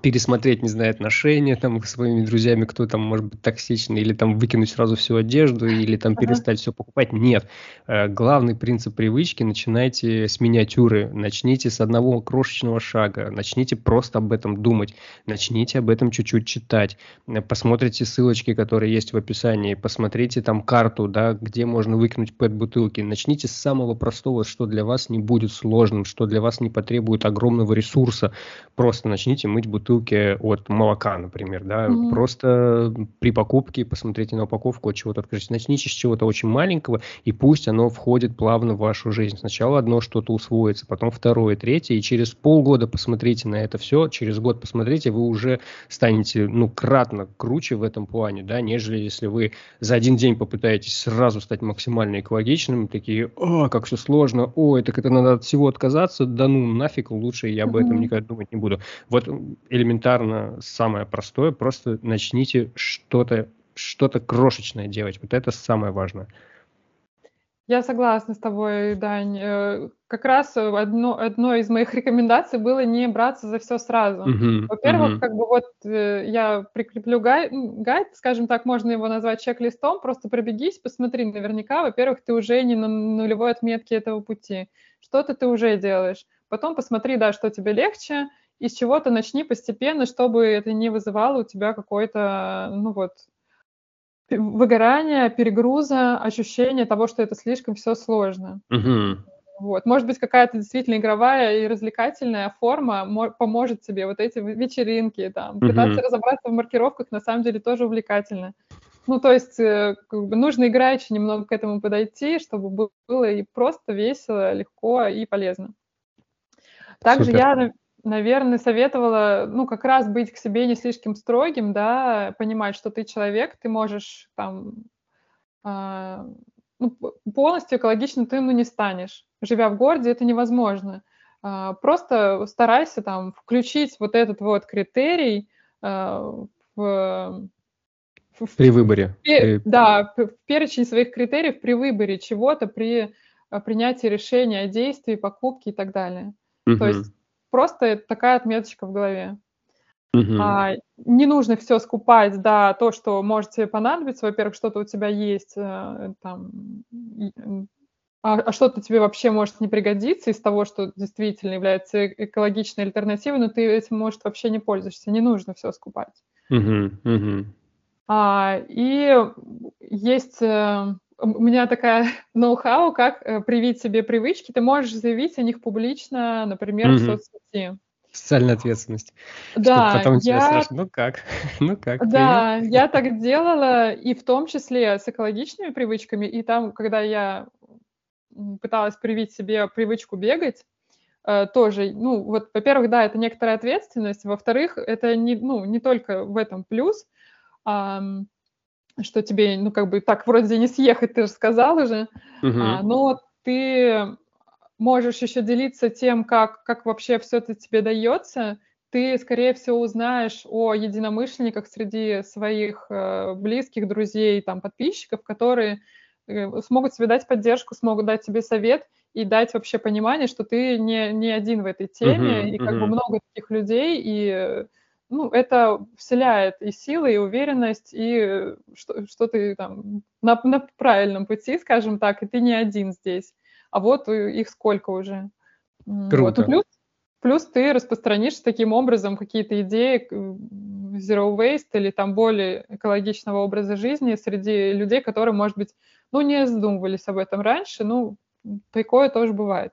пересмотреть, не знаю, отношения там с своими друзьями, кто там может быть токсичный, или там выкинуть сразу всю одежду, или там перестать все покупать. Нет. Э, главный принцип привычки – начинайте с миниатюры, начните с одного крошечного шага, начните просто об этом думать, начните об этом чуть-чуть читать, э, посмотрите ссылочки, которые есть в описании, посмотрите там карту, да, где можно выкинуть пэт-бутылки, начните с самого простого, что для вас не будет сложным, что для вас не потребует огромного ресурса, просто начните мыть бутылки бутылке от молока, например, да, mm-hmm. просто при покупке посмотрите на упаковку от чего-то открыть. Начните с чего-то очень маленького, и пусть оно входит плавно в вашу жизнь. Сначала одно что-то усвоится, потом второе, третье, и через полгода посмотрите на это все, через год посмотрите, вы уже станете, ну, кратно круче в этом плане, да, нежели если вы за один день попытаетесь сразу стать максимально экологичным, такие, о, как все сложно, ой, так это надо от всего отказаться, да ну нафиг, лучше я об этом никогда думать не буду. Вот элементарно самое простое, просто начните что-то что-то крошечное делать. Вот это самое важное. Я согласна с тобой, Дань. Э, как раз одно, одно из моих рекомендаций было не браться за все сразу. Uh-huh, Во-первых, uh-huh. как бы вот э, я прикреплю гайд, гайд, скажем так, можно его назвать чек-листом, просто пробегись, посмотри, наверняка, во-первых, ты уже не на нулевой отметке этого пути, что-то ты уже делаешь. Потом посмотри, да, что тебе легче, и с чего-то начни постепенно, чтобы это не вызывало у тебя какой-то, ну вот, выгорание, перегруза, ощущение того, что это слишком все сложно. Угу. Вот. Может быть, какая-то действительно игровая и развлекательная форма поможет тебе. Вот эти вечеринки, там, угу. пытаться разобраться в маркировках на самом деле тоже увлекательно. Ну, то есть э, как бы нужно играючи немного к этому подойти, чтобы было и просто весело, легко и полезно. Также Супер. я наверное, советовала, ну, как раз быть к себе не слишком строгим, да, понимать, что ты человек, ты можешь там э, ну, полностью экологичным ты ну, не станешь. Живя в городе, это невозможно. Э, просто старайся там включить вот этот вот критерий э, в при выборе. При, да, в перечень своих критериев при выборе чего-то, при принятии решения о действии, покупке и так далее. Угу. То есть просто такая отметочка в голове. Uh-huh. А, не нужно все скупать, да, то, что может тебе понадобиться. Во-первых, что-то у тебя есть, э, там, а, а что-то тебе вообще может не пригодиться из того, что действительно является э, экологичной альтернативой, но ты этим, может, вообще не пользуешься. Не нужно все скупать. Uh-huh. Uh-huh. А, и есть... У меня такая ноу-хау, как э, привить себе привычки. Ты можешь заявить о них публично, например, mm-hmm. в соцсети. Социальная ответственность. Да, потом я... спрашивают, ну как, ну как. Да, привет? я так делала, и в том числе с экологичными привычками, и там, когда я пыталась привить себе привычку бегать, э, тоже, ну, вот, во-первых, да, это некоторая ответственность, во-вторых, это не, ну, не только в этом плюс, что тебе, ну, как бы так вроде не съехать, ты же сказал уже, uh-huh. а, но ты можешь еще делиться тем, как, как вообще все это тебе дается, ты, скорее всего, узнаешь о единомышленниках среди своих э, близких, друзей, там, подписчиков, которые э, смогут тебе дать поддержку, смогут дать тебе совет и дать вообще понимание, что ты не, не один в этой теме, uh-huh, и как uh-huh. бы много таких людей, и ну, это вселяет и силы, и уверенность, и что, что ты там на, на правильном пути, скажем так, и ты не один здесь. А вот их сколько уже. Круто. Вот. Плюс, плюс ты распространишь таким образом какие-то идеи zero waste или там более экологичного образа жизни среди людей, которые, может быть, ну, не задумывались об этом раньше, ну, такое тоже бывает.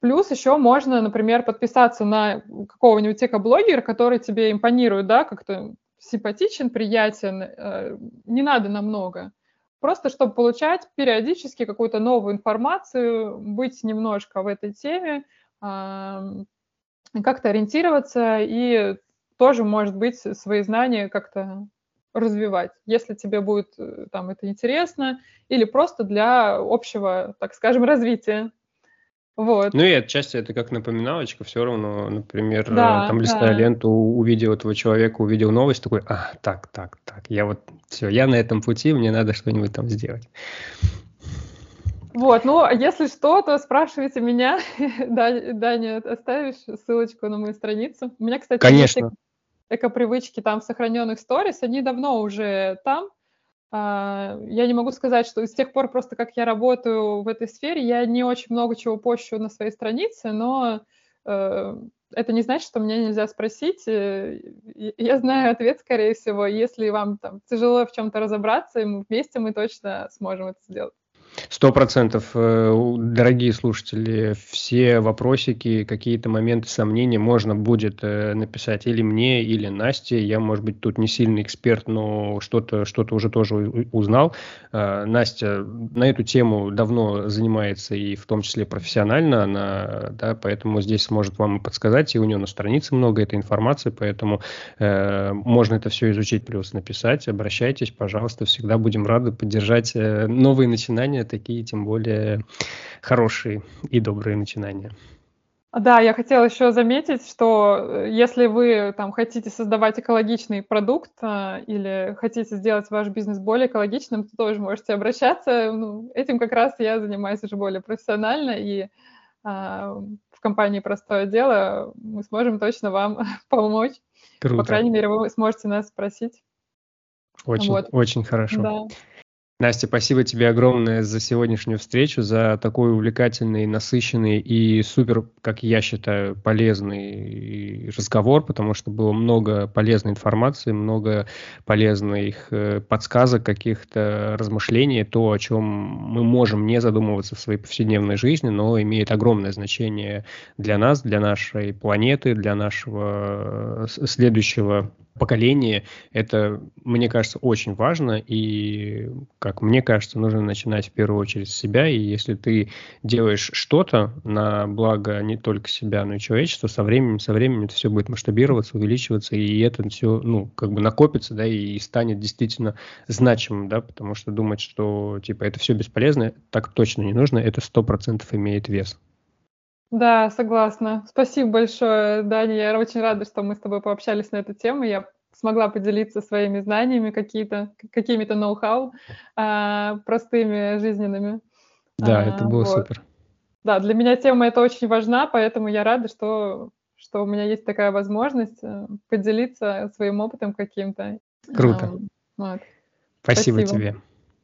А, Плюс еще можно, например, подписаться на какого-нибудь экоблогера, который тебе импонирует, да, как-то симпатичен, приятен, э, не надо намного. Просто чтобы получать периодически какую-то новую информацию, быть немножко в этой теме, как-то ориентироваться и тоже, может быть, свои знания как-то развивать, если тебе будет э, там это интересно, или просто для общего, так скажем, развития. Вот. Ну и отчасти это как напоминалочка, все равно, например, да, там листая да. ленту, увидел этого человека, увидел новость, такой, а, так, так, так, я вот, все, я на этом пути, мне надо что-нибудь там сделать. Вот, ну, а если что, то спрашивайте меня. Даня, оставишь ссылочку на мою страницу? У меня, кстати, Конечно. есть эко-привычки там в сохраненных сторис, они давно уже там. А, я не могу сказать, что с тех пор просто как я работаю в этой сфере, я не очень много чего пощу на своей странице, но э, это не значит, что мне нельзя спросить. Э, я знаю ответ, скорее всего. Если вам там тяжело в чем-то разобраться, вместе мы точно сможем это сделать. Сто процентов, э, дорогие слушатели, все вопросики, какие-то моменты сомнения можно будет э, написать или мне, или Насте. Я, может быть, тут не сильный эксперт, но что-то что уже тоже узнал. Э, Настя на эту тему давно занимается и в том числе профессионально, она, да, поэтому здесь сможет вам подсказать, и у нее на странице много этой информации, поэтому э, можно это все изучить, плюс написать. Обращайтесь, пожалуйста, всегда будем рады поддержать новые начинания такие, тем более хорошие и добрые начинания. Да, я хотела еще заметить, что э, если вы там хотите создавать экологичный продукт а, или хотите сделать ваш бизнес более экологичным, то тоже можете обращаться. Ну, этим как раз я занимаюсь уже более профессионально, и а, в компании «Простое дело» мы сможем точно вам помочь. Круто. По крайней мере, вы сможете нас спросить. Очень, вот. очень хорошо. Да. Настя, спасибо тебе огромное за сегодняшнюю встречу, за такой увлекательный, насыщенный и супер, как я считаю, полезный разговор, потому что было много полезной информации, много полезных э, подсказок, каких-то размышлений, то, о чем мы можем не задумываться в своей повседневной жизни, но имеет огромное значение для нас, для нашей планеты, для нашего э, следующего поколения. Это, мне кажется, очень важно и как мне кажется, нужно начинать в первую очередь с себя, и если ты делаешь что-то на благо не только себя, но и человечества, со временем, со временем это все будет масштабироваться, увеличиваться, и это все, ну, как бы накопится, да, и станет действительно значимым, да, потому что думать, что, типа, это все бесполезно, так точно не нужно, это сто процентов имеет вес. Да, согласна. Спасибо большое, Даня. Я очень рада, что мы с тобой пообщались на эту тему. Я смогла поделиться своими знаниями какие-то, какими-то ноу-хау а, простыми, жизненными. Да, а, это было вот. супер. Да, для меня тема эта очень важна, поэтому я рада, что, что у меня есть такая возможность э, поделиться своим опытом каким-то. Круто. А, вот. Спасибо, Спасибо тебе.